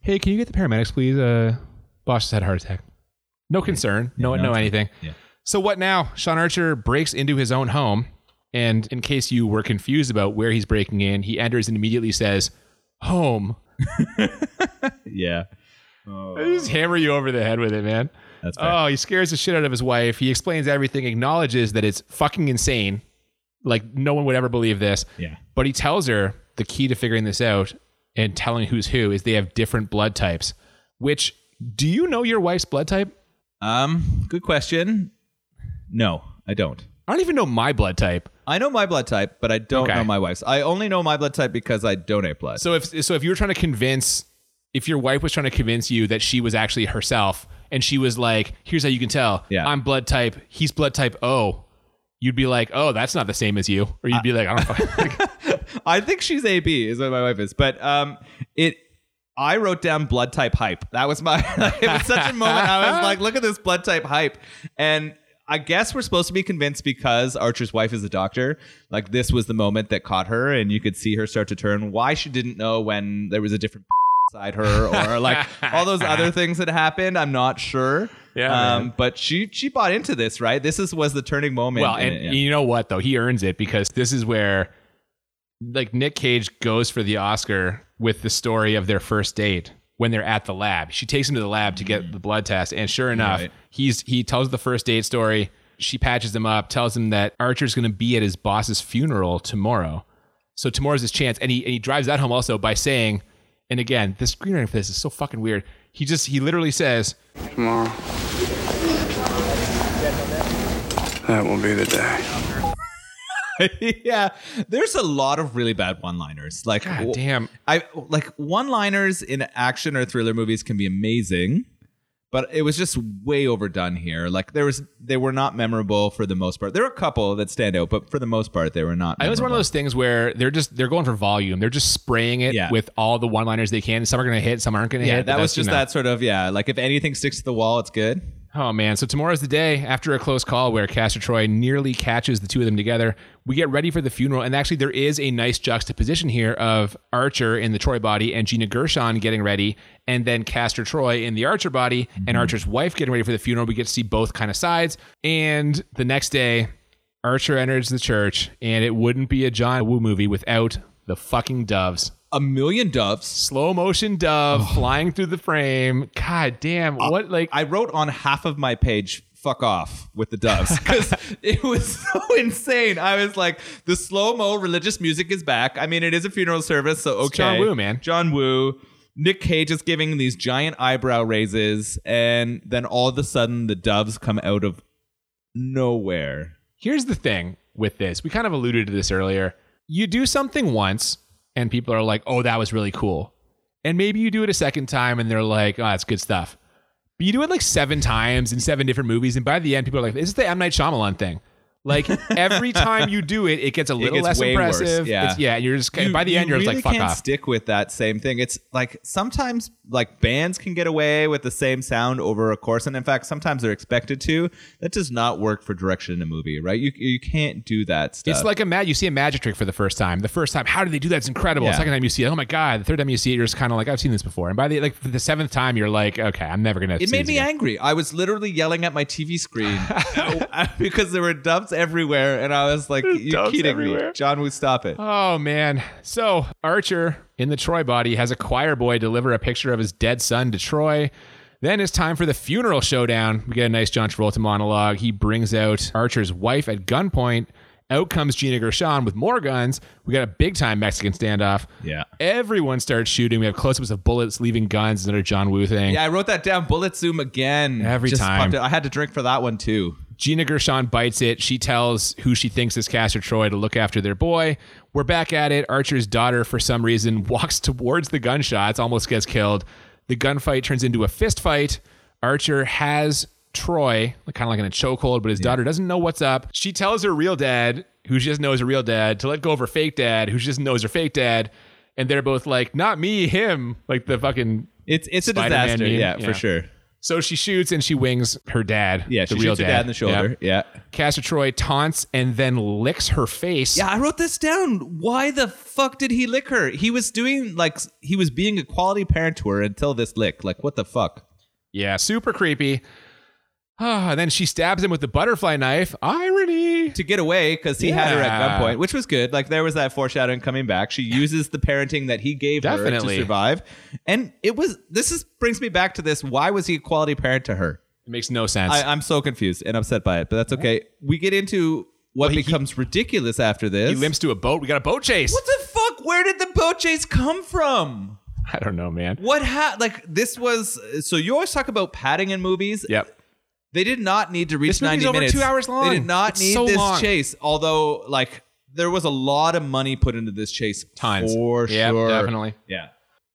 A: Hey, can you get the paramedics, please? Uh, boss just had a heart attack. No concern. No, no,
B: no,
A: anything.
B: yeah.
A: So what now? Sean Archer breaks into his own home. And in case you were confused about where he's breaking in, he enters and immediately says, home.
B: Yeah,
A: I just hammer you over the head with it, man.
B: that's fair.
A: Oh, he scares the shit out of his wife. He explains everything, acknowledges that it's fucking insane. Like no one would ever believe this.
B: Yeah.
A: But he tells her the key to figuring this out and telling who's who is they have different blood types. Which do you know your wife's blood type?
B: Um, good question. No, I don't.
A: I don't even know my blood type.
B: I know my blood type, but I don't
A: Okay.
B: know my wife's. I only know my blood type because I donate blood.
A: So if so if you were trying to convince if your wife was trying to convince you that she was actually herself and she was like, here's how you can tell.
B: Yeah.
A: I'm blood type, he's blood type O. You'd be like, oh, that's not the same as you. Or you'd be like, I don't fucking
B: I think she's AB is what my wife is, but um, it. I wrote down blood type hype. That was my. it was such a moment. I was like, look at this blood type hype, and I guess we're supposed to be convinced because Archer's wife is a doctor. Like this was the moment that caught her, and you could see her start to turn. Why she didn't know when there was a different side her, or like all those other things that happened. I'm not sure.
A: Yeah,
B: Um, but she she bought into this, right? This is was the turning moment.
A: Well, and
B: it, yeah.
A: you know what though? He earns it because this is where like Nick Cage goes for the Oscar with the story of their first date when they're at the lab. She takes him to the lab to get mm. the blood test, and sure enough,
B: Right.
A: he's he tells the first date story. She patches him up, tells him that Archer's going to be at his boss's funeral tomorrow. So tomorrow's his chance, and he and he drives that home also by saying, and again, the screenwriting for this is so fucking weird. He just he literally says,
C: Tomorrow. That will be the day.
B: yeah, there's a lot of really bad one-liners. Like,
A: God damn.
B: I like one-liners in action or thriller movies can be amazing, but it was just way overdone here. Like, there was they were not memorable for the most part. There are a couple that stand out, but for the most part, they were not.
A: I think it's one of those things where they're just they're going for volume. They're just spraying it
B: Yeah.
A: with all the one-liners they can. Some are going to hit, some aren't going to
B: Yeah,
A: hit.
B: that was
A: that's, you
B: just
A: know.
B: that sort of yeah. Like, if anything sticks to the wall, it's good.
A: Oh man! So tomorrow's the day after a close call where Castor Troy nearly catches the two of them together. We get ready for the funeral, and actually there is a nice juxtaposition here of Archer in the Troy body and Gina Gershon getting ready, and then Castor Troy in the Archer body and mm-hmm. Archer's wife getting ready for the funeral. We get to see both kind of sides, and the next day, Archer enters the church, and it wouldn't be a John Woo movie without the fucking doves.
B: A million doves.
A: Slow motion dove oh. flying through the frame. God damn! Uh, what like
B: I wrote on half of my page fuck off with the doves because it was so insane. I was like, the slow mo religious music is back. I mean, it is a funeral service, so okay.
A: John Woo, man.
B: John Woo. Nick Cage is giving these giant eyebrow raises, and then all of a sudden the doves come out of nowhere.
A: Here's the thing. with this. We kind of alluded to this earlier. You do something once, and people are like, "Oh, that was really cool," and maybe you do it a second time, and they're like, "Oh, that's good stuff." But you do it like seven times in seven different movies, and by the end, people are like, "This is the M Night Shyamalan thing." Like every time you do it, it gets a little
B: gets
A: less
B: way worse,
A: impressive.
B: yeah.
A: It's- yeah, you're just
B: You-
A: by the
B: you
A: end, you're
B: really
A: just like, "Fuck
B: can't
A: off."
B: stick with that same thing. It's like sometimes like bands can get away with the same sound over a course, and in fact, sometimes they're expected to. That does not work for direction in a movie, right? You you can't do that stuff.
A: It's like a mag. You see a magic trick for the first time. The first time, how did they do that? It's incredible.
B: Yeah.
A: Second time you see it, oh my god. The third time you see it, you're just kind of like, I've seen this before. And by the like the seventh time, you're like, okay, I'm never gonna.
B: it
A: see
B: made me
A: again.
B: angry. I was literally yelling at my TV screen because there were dumps everywhere, and I was like, "You're
A: dumps
B: kidding me,
A: everywhere.
B: John Woo, stop it."
A: Oh man. So Archer in the Troy body has a choir boy deliver a picture of his dead son to Troy. Then it's time for the funeral showdown. We get a nice John Travolta monologue. He brings out Archer's wife at gunpoint. Out comes Gina Gershon with more guns. We got a big time Mexican standoff.
B: Yeah.
A: Everyone starts shooting. We have close ups of bullets leaving guns. Another John Woo thing.
B: Yeah, I wrote that down. Bullet zoom again.
A: Every
B: Just
A: time.
B: I had to drink for that one too.
A: Gina Gershon bites it. She tells who she thinks is Castor Troy to look after their boy. We're back at it. Archer's daughter, for some reason, walks towards the gunshots, almost gets killed. The gunfight turns into a fist fight. Archer has Troy, kind of like in a chokehold, but his daughter doesn't know what's up. She tells her real dad, who she doesn't know is her real dad, to let go of her fake dad, who she doesn't know is her fake dad. And they're both like, not me, him. Like the fucking.
B: It's it's a disaster. Yeah,
A: Yeah.
B: for sure.
A: So she shoots and she wings her dad.
B: Yeah,
A: the
B: she
A: real
B: shoots her dad in the shoulder.
A: Yeah.
B: Yeah.
A: Castor Troy taunts and then licks her face.
B: Yeah, I wrote this down. Why the fuck did he lick her? He was doing like he was being a quality parent to her until this lick. Like what the fuck?
A: Yeah, super creepy. Ah, and then she stabs him with the butterfly knife. Irony.
B: To get away because he had her at
A: Yeah.
B: gunpoint, which was good. Like there was that foreshadowing coming back. She uses the parenting that he gave her to survive, and it was. This is brings me back to this. Why was he a quality parent to her?
A: It makes no sense.
B: I, I'm so confused and upset by it, but that's okay. We get into what becomes ridiculous after this.
A: he limps to a boat. We got a boat chase.
B: What the fuck? Where did the boat chase come from?
A: I don't know, man.
B: What ha like this was so you always talk about padding in movies.
A: Yep.
B: They did not need to reach
A: This movie's
B: 90
A: over
B: minutes.
A: two hours long.
B: They did not
A: It's
B: need
A: so
B: this
A: long.
B: chase. Although like there was a lot of money put into this chase.
A: Tons.
B: For
A: Yep,
B: sure.
A: definitely.
B: Yeah.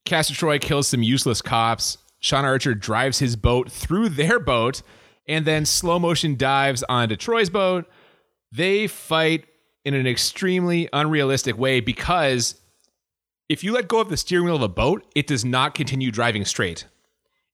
A: Castor Troy kills some useless cops. Sean Archer drives his boat through their boat and then slow motion dives onto Troy's boat. They fight in an extremely unrealistic way because if you let go of the steering wheel of a boat, it does not continue driving straight.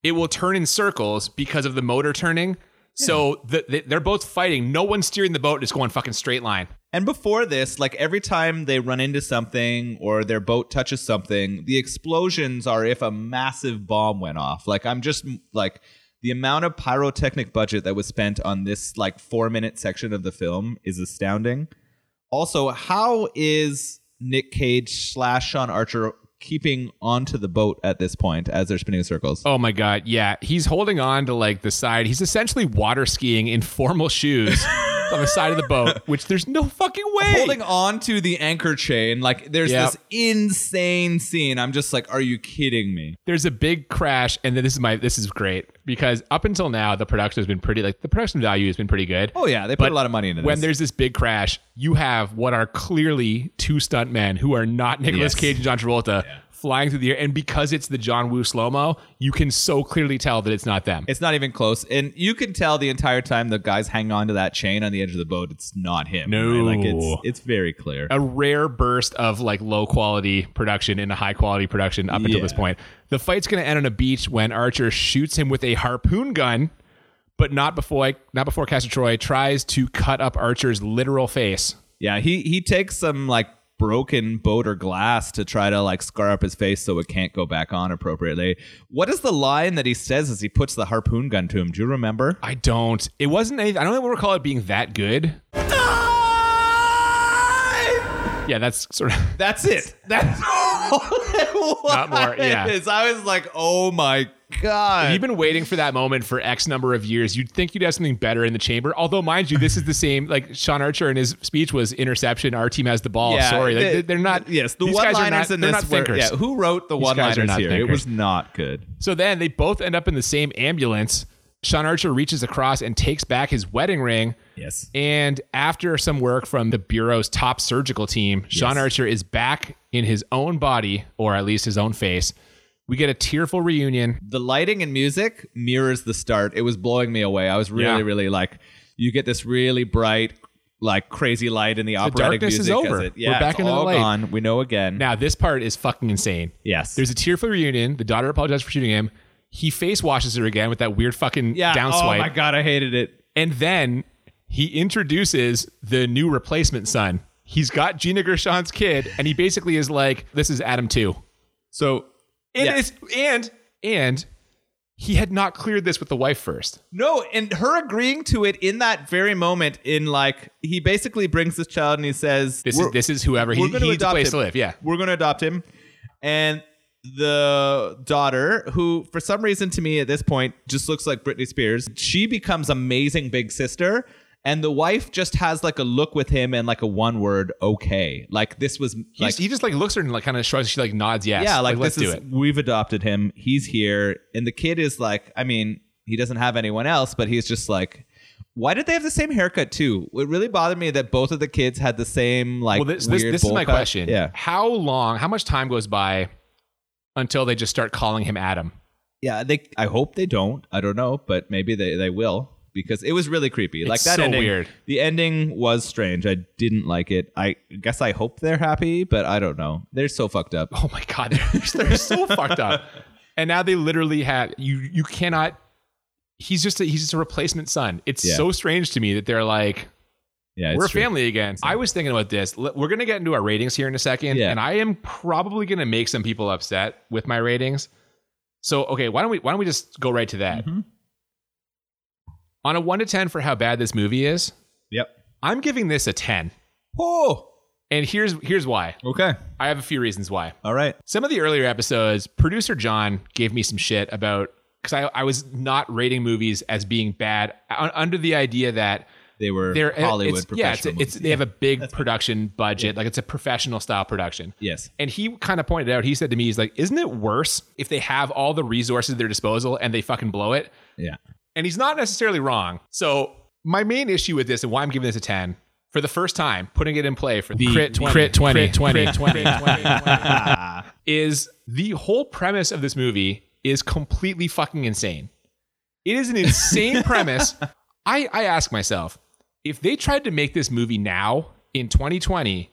A: It will turn in circles because of the motor turning. So the, the, they're both fighting. No one's steering the boat. And it's going fucking straight line.
B: And before this, like every time they run into something or their boat touches something, the explosions are if a massive bomb went off. Like I'm just like the amount of pyrotechnic budget that was spent on this like 4 minute section of the film is astounding. Also, how is Nick Cage slash Sean Archer keeping onto the boat at this point as they're spinning in circles?
A: Oh my god, yeah. He's holding on to like the side. He's essentially water skiing in formal shoes on the side of the boat, which there's no fucking way.
B: Holding on to the anchor chain, like there's
A: Yep.
B: this insane scene. I'm just like, are you kidding me?
A: There's a big crash, and then this is my this is great because up until now the production has been pretty like the production value has been pretty good.
B: Oh yeah, they put
A: But
B: a lot of money into this.
A: When there's this big crash, you have what are clearly two stuntmen who are not Nicolas
B: Yes.
A: Cage and John Travolta flying through the air, and because it's the John Woo slow mo, you can so clearly tell that it's not them.
B: It's not even close, and you can tell the entire time the guys hang on to that chain on the edge of the boat. It's not him.
A: No.
B: right? like it's it's very clear.
A: a rare burst of like low quality production in a high quality production up until
B: Yeah.
A: this point. The fight's going to end on a beach when Archer shoots him with a harpoon gun, but not before not before Castor Troy tries to cut up Archer's literal face.
B: Yeah, he he takes some like broken boat or glass to try to like scar up his face so it can't go back on appropriately. What is the line that he says as he puts the harpoon gun to him? Do you remember?
A: I don't. It wasn't. Any, I don't even recall it being that good. Yeah, that's sort of.
B: That's it. That's all it was.
A: Not more, yeah.
B: I was like, oh my god.
A: You've been waiting for that moment for X number of years. You'd think you'd have something better in the chamber. Although, mind you, this is the same. Like Sean Archer in his speech was interception. Our team has the ball. Sorry, like,
B: they-
A: they're not.
B: Yes, the
A: are
B: one-liners
A: not-
B: in
A: they're
B: this
A: not
B: were-
A: thinkers.
B: Yeah, who wrote the
A: are
B: one-liners
A: not
B: here? It was not good.
A: So then they both end up in the same ambulance. Sean Archer reaches across and takes back his wedding ring.
B: Yes.
A: And after some work from the Bureau's top surgical team, Sean Archer is back in his own body, or at least his own face. We get a tearful reunion.
B: The lighting and music mirrors the start. It was blowing me away. I was really,
A: Yeah.
B: really like, you get this really bright, like crazy light in the operatic
A: darkness is
B: music. as
A: over.
B: It,
A: We're
B: yeah,
A: back
B: it's
A: into the light.
B: gone. We know again.
A: Now, this part is fucking insane.
B: yes.
A: There's a tearful reunion. The daughter apologizes for shooting him. He face washes her again with that weird fucking
B: yeah.
A: down
B: oh
A: swipe.
B: my god, I hated it.
A: And then he introduces the new replacement son. He's got Gina Gershon's kid, and he basically is like, "This is Adam too."
B: So
A: And
B: Yeah.
A: it's, and and he had not cleared this with the wife first.
B: No, and her agreeing to it in that very moment, in like he basically brings this child and he says,
A: This is this is whoever he,
B: we're
A: needs a
B: adopt
A: place
B: him.
A: to live. Yeah,
B: we're going to adopt him. And the daughter, who for some reason to me at this point just looks like Britney Spears, she becomes amazing big sister. And the wife just has like a look with him and like a one word okay. Like this was
A: He's-
B: like
A: he just like looks at her and like kind of shrugs. She like nods yes.
B: yeah, like,
A: let's
B: this
A: do it.
B: we've adopted him. He's here, and the kid is like, I mean, he doesn't have anyone else, but he's just like, why did they have the same haircut too? It really bothered me that both of the kids had the same like.
A: Well, this this,
B: weird
A: this is my
B: cut.
A: question.
B: Yeah,
A: how long? How much time goes by until they just start calling him Adam?
B: yeah. They. I hope they don't. I don't know, but maybe they they will because it was really creepy. like
A: It's
B: that
A: so
B: ending.
A: weird.
B: The ending was strange. I didn't like it. I guess I hope they're happy, but I don't know. They're so fucked up.
A: Oh my god, they're, they're so fucked up. And now they literally have you. You cannot. He's just a, he's just a replacement son. It's
B: Yeah.
A: so strange to me that they're like
B: Yeah, it's
A: we're a
B: true.
A: family again. I was thinking about this. We're gonna get into our ratings here in a second,
B: Yeah.
A: and I am probably gonna make some people upset with my ratings. So okay, why don't we why don't we just go right to that?
B: Mm-hmm.
A: On a one to ten for how bad this movie is,
B: Yep.
A: I'm giving this a ten.
B: Oh.
A: And here's here's why.
B: Okay.
A: I have a few reasons why.
B: All right.
A: Some of the earlier episodes, producer John gave me some shit about because I, I was not rating movies as being bad un- under the idea that
B: They were
A: they're
B: Hollywood
A: it's, yeah, it's,
B: professional.
A: it's
B: movies.
A: they have a big production budget, like it's a professional style production.
B: Yes.
A: And he kind of pointed out, he said to me, he's like, isn't it worse if they have all the resources at their disposal and they fucking blow it?
B: Yeah.
A: And he's not necessarily wrong. So my main issue with this and why I'm giving this a 10 for the first time, putting it in play for the crit 20,
G: crit 20,
A: crit 20,
G: crit
A: 20, 20, is the whole premise of this movie is completely fucking insane. It is an insane premise. I, I ask myself, if they tried to make this movie now in 2020,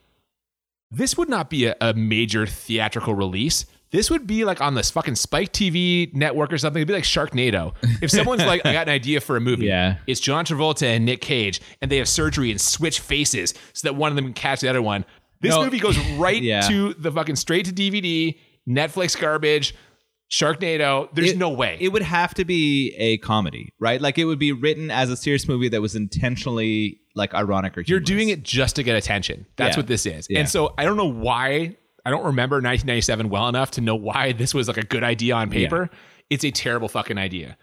A: this would not be a, a major theatrical release. This would be like on this fucking Spike TV network or something. It'd be like Sharknado. If someone's like, I got an idea for a movie.
B: Yeah.
A: It's John Travolta and Nick Cage, and they have surgery and switch faces so that one of them can catch the other one. This
B: No.
A: movie goes right
B: Yeah.
A: to the fucking straight to DVD, Netflix garbage, Sharknado. There's
B: It-
A: no way.
B: It would have to be a comedy, right? Like it would be written as a serious movie that was intentionally like ironic or
A: You're doing it just to get attention. That's
B: Yeah.
A: what this is.
B: Yeah.
A: And so I don't know why. I don't remember 1997 well enough to know why this was like a good idea on paper. It's a terrible fucking idea.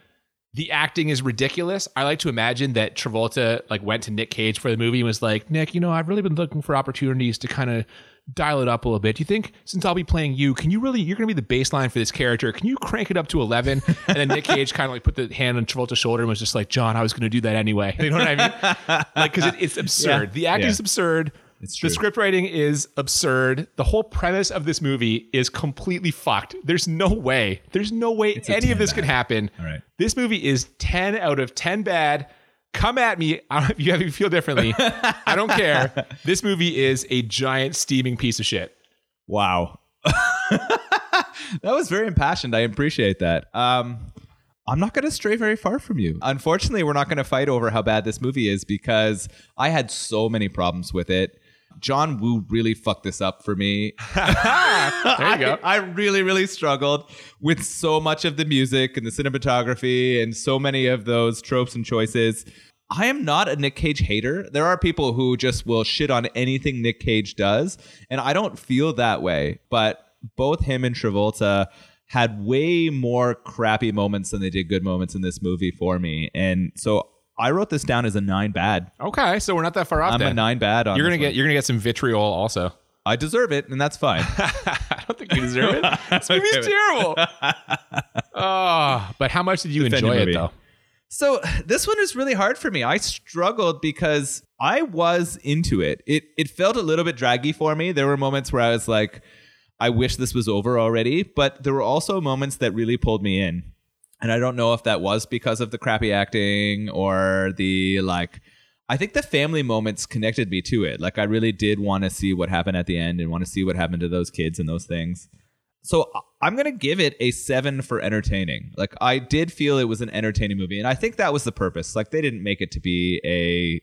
A: The acting is ridiculous. I like to imagine that Travolta like went to Nick Cage for the movie and was like, "Nick, you know, I've really been looking for opportunities to kind of dial it up a little bit. Do you think since I'll be playing you, can you really you're going to be the baseline for this character? Can you crank it up to 11?" And then Nick Cage kind of like put the hand on Travolta's shoulder and was just like, "John, I was going to do that anyway." You know what I mean? like cuz it, it's absurd. The acting
B: Yeah.
A: absurd.
B: It's
A: the
B: true.
A: script writing is absurd. The whole premise of this movie is completely fucked. There's no way. There's no way
B: a
A: any of this
B: bad.
A: can happen.
B: All right.
A: This movie is 10 out of 10 bad. Come at me. I don't, if you have- you feel differently. I don't care. This movie is a giant steaming piece of shit.
B: Wow. that was very impassioned. I appreciate that. Um, I'm not going to stray very far from you. Unfortunately, we're not going to fight over how bad this movie is because I had so many problems with it. John Woo really fucked this up for me.
A: There you go.
B: I, I really, really struggled with so much of the music and the cinematography and so many of those tropes and choices. I am not a Nick Cage hater. There are people who just will shit on anything Nick Cage does, and I don't feel that way. But both him and Travolta had way more crappy moments than they did good moments in this movie for me. And so I wrote this down as a nine bad.
A: Okay, so we're not that far off.
B: I'm a nine bad on
A: You're gonna get
B: one.
A: you're gonna get some vitriol also.
B: I deserve it, and that's fine.
A: I don't think you deserve it. This movie's terrible. Oh, but how much did you
B: Defend
A: enjoy it though?
B: So this one is really hard for me. I struggled because I was into it. It it felt a little bit draggy for me. There were moments where I was like, I wish this was over already, but there were also moments that really pulled me in. And I don't know if that was because of the crappy acting or the like I think the family moments connected me to it. Like I really did want to see what happened at the end and want to see what happened to those kids and those things. So I'm gonna give it a seven for entertaining. Like I did feel it was an entertaining movie, and I think that was the purpose. Like they didn't make it to be a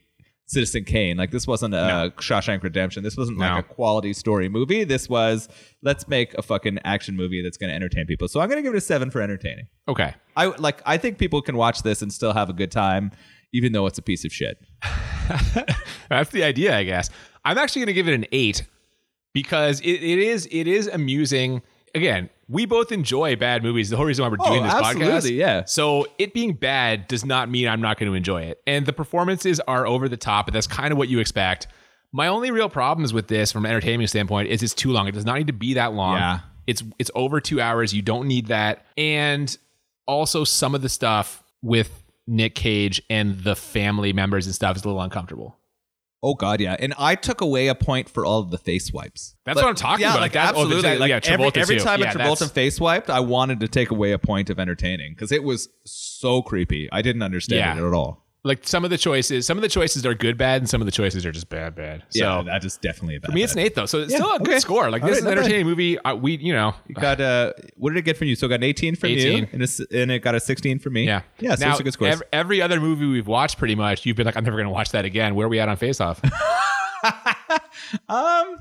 B: Citizen Kane. Like this wasn't a
A: No.
B: Shawshank Redemption. This wasn't like
A: No.
B: a quality story movie. This was let's make a fucking action movie that's gonna entertain people. So I'm gonna give it a seven for entertaining.
A: Okay.
B: I like. I think people can watch this and still have a good time, even though it's a piece of shit.
A: That's the idea, I guess. I'm actually going to give it an eight because it, it is it is amusing. Again, we both enjoy bad movies. The whole reason why we're
B: Oh,
A: doing this podcast.
B: yeah.
A: So it being bad does not mean I'm not going to enjoy it. And the performances are over the top, but that's kind of what you expect. My only real problems with this from an entertainment standpoint is it's too long. It does not need to be that long.
B: Yeah.
A: It's it's over two hours. You don't need that. And also some of the stuff with Nick Cage and the family members and stuff is a little uncomfortable.
B: Oh god, yeah. And I took away a point for all of the face wipes.
A: That's what I'm talking
B: yeah,
A: about.
B: Like
A: That- oh,
B: absolutely. Like
A: Yeah,
B: every,
A: Travolta
B: every
A: too.
B: time
A: Yeah,
B: a Travolta
A: that's-
B: face wiped, I wanted to take away a point of entertaining because it was so creepy. I didn't understand
A: Yeah.
B: it at all.
A: Like some of the choices, some of the choices are good bad, and some of the choices are just bad bad. So
B: yeah, that is definitely a bad.
A: for me, it's an eight though. So it's
B: Yeah,
A: still a good score. Like
B: All
A: this
B: right,
A: is an
B: bad.
A: entertaining movie. Uh, we, you know,
B: You got uh, what did it get from you? So it got an 18 from
A: 18.
B: you, and, it's, and it got a 16 from me.
A: yeah,
B: yeah. So
A: now,
B: it's a good score.
A: ev- every other movie we've watched, pretty much, you've been like, I'm never going to watch that again. Where are we at on Face Off?
B: um,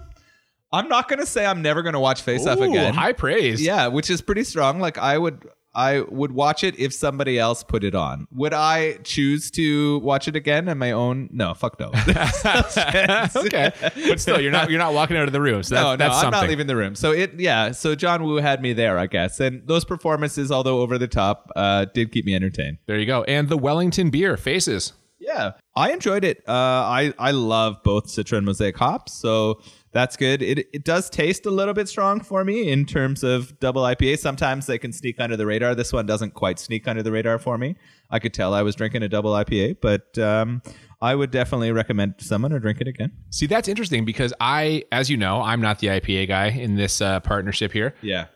B: I'm not gonna say I'm never gonna watch Face Off again.
A: High praise.
B: Yeah, which is pretty strong. Like I would I would watch it if somebody else put it on. Would I choose to watch it again on my own? No, fuck no.
A: okay, but still, you're not you're not walking out of the room. So that's,
B: no, no,
A: that's
B: I'm
A: something.
B: not leaving the room. So it, yeah. So John Woo had me there, I guess, and those performances, although over the top, uh, did keep me entertained.
A: There you go. And the Wellington beer faces.
B: Yeah, I enjoyed it. Uh, I I love both Citra and Mosaic hops, so that's good. It it does taste a little bit strong for me in terms of double IPA. Sometimes they can sneak under the radar. This one doesn't quite sneak under the radar for me. I could tell I was drinking a double IPA, but um, I would definitely recommend someone to drink it again.
A: See, that's interesting because I, as you know, I'm not the IPA guy in this uh, partnership here.
B: Yeah.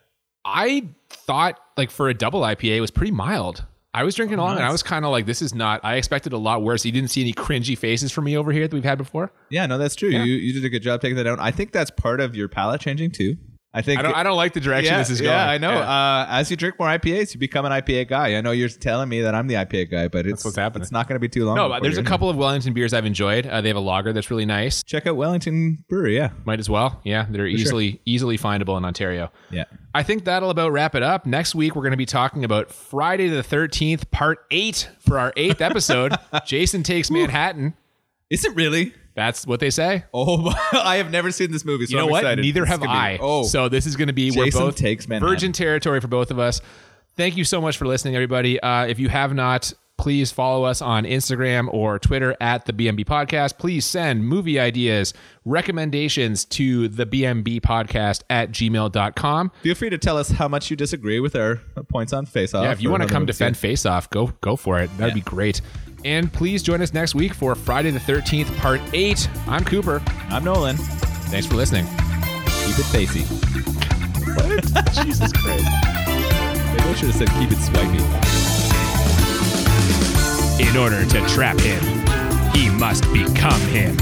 A: I thought like for a double IPA it was pretty mild. I was drinking along and I was kind of like, this is not. I expected a lot worse. You didn't see any cringy faces from me over here that we've had before.
B: Yeah, no, that's true. You you did a good job taking that down. I think that's part of your palate changing too. I think
A: I don't. I don't like the direction
B: yeah,
A: this is going.
B: Yeah, I know.
A: Yeah.
B: Uh, as you drink more IPAs, you become an IPA guy. I know you're telling me that I'm the IPA guy, but it's
A: what's happening.
B: It's not going to be too long.
A: no, but there's
B: you're
A: a
B: in
A: couple of Wellington beers I've enjoyed. Uh, they have a lager that's really nice.
B: Check out Wellington Brewery. Yeah,
A: Might as well. Yeah, they're easily easily findable in Ontario.
B: yeah.
A: I think that'll about wrap it up. Next week, we're going to be talking about Friday the 13th, part eight for our eighth episode. Jason Takes Manhattan.
B: Is it really?
A: That's what they say.
B: Oh, my, I have never seen this movie. So
A: you know
B: I'm
A: what?
B: excited.
A: Neither
B: This
A: have
B: gonna be-
A: I.
B: oh,
A: so this is going to be we're both
B: Takes Manhattan.
A: virgin territory for both of us. Thank you so much for listening, everybody. Uh, if you have not, please follow us on Instagram or Twitter at the BMB Podcast. Please send movie ideas, recommendations to the BMB Podcast at gmail.com.
B: feel free to tell us how much you disagree with our points on Face Off.
A: Yeah, if you want to come defend. Face Off, go go for it. That'd
B: Yeah.
A: be great. And please join us next week for Friday the 13th, part 8. I'm Cooper.
B: I'm Nolan.
A: Thanks for listening.
B: Keep it facey.
A: Jesus Christ.
B: Maybe I should have said keep it swipey.
A: In order to trap him, he must become him.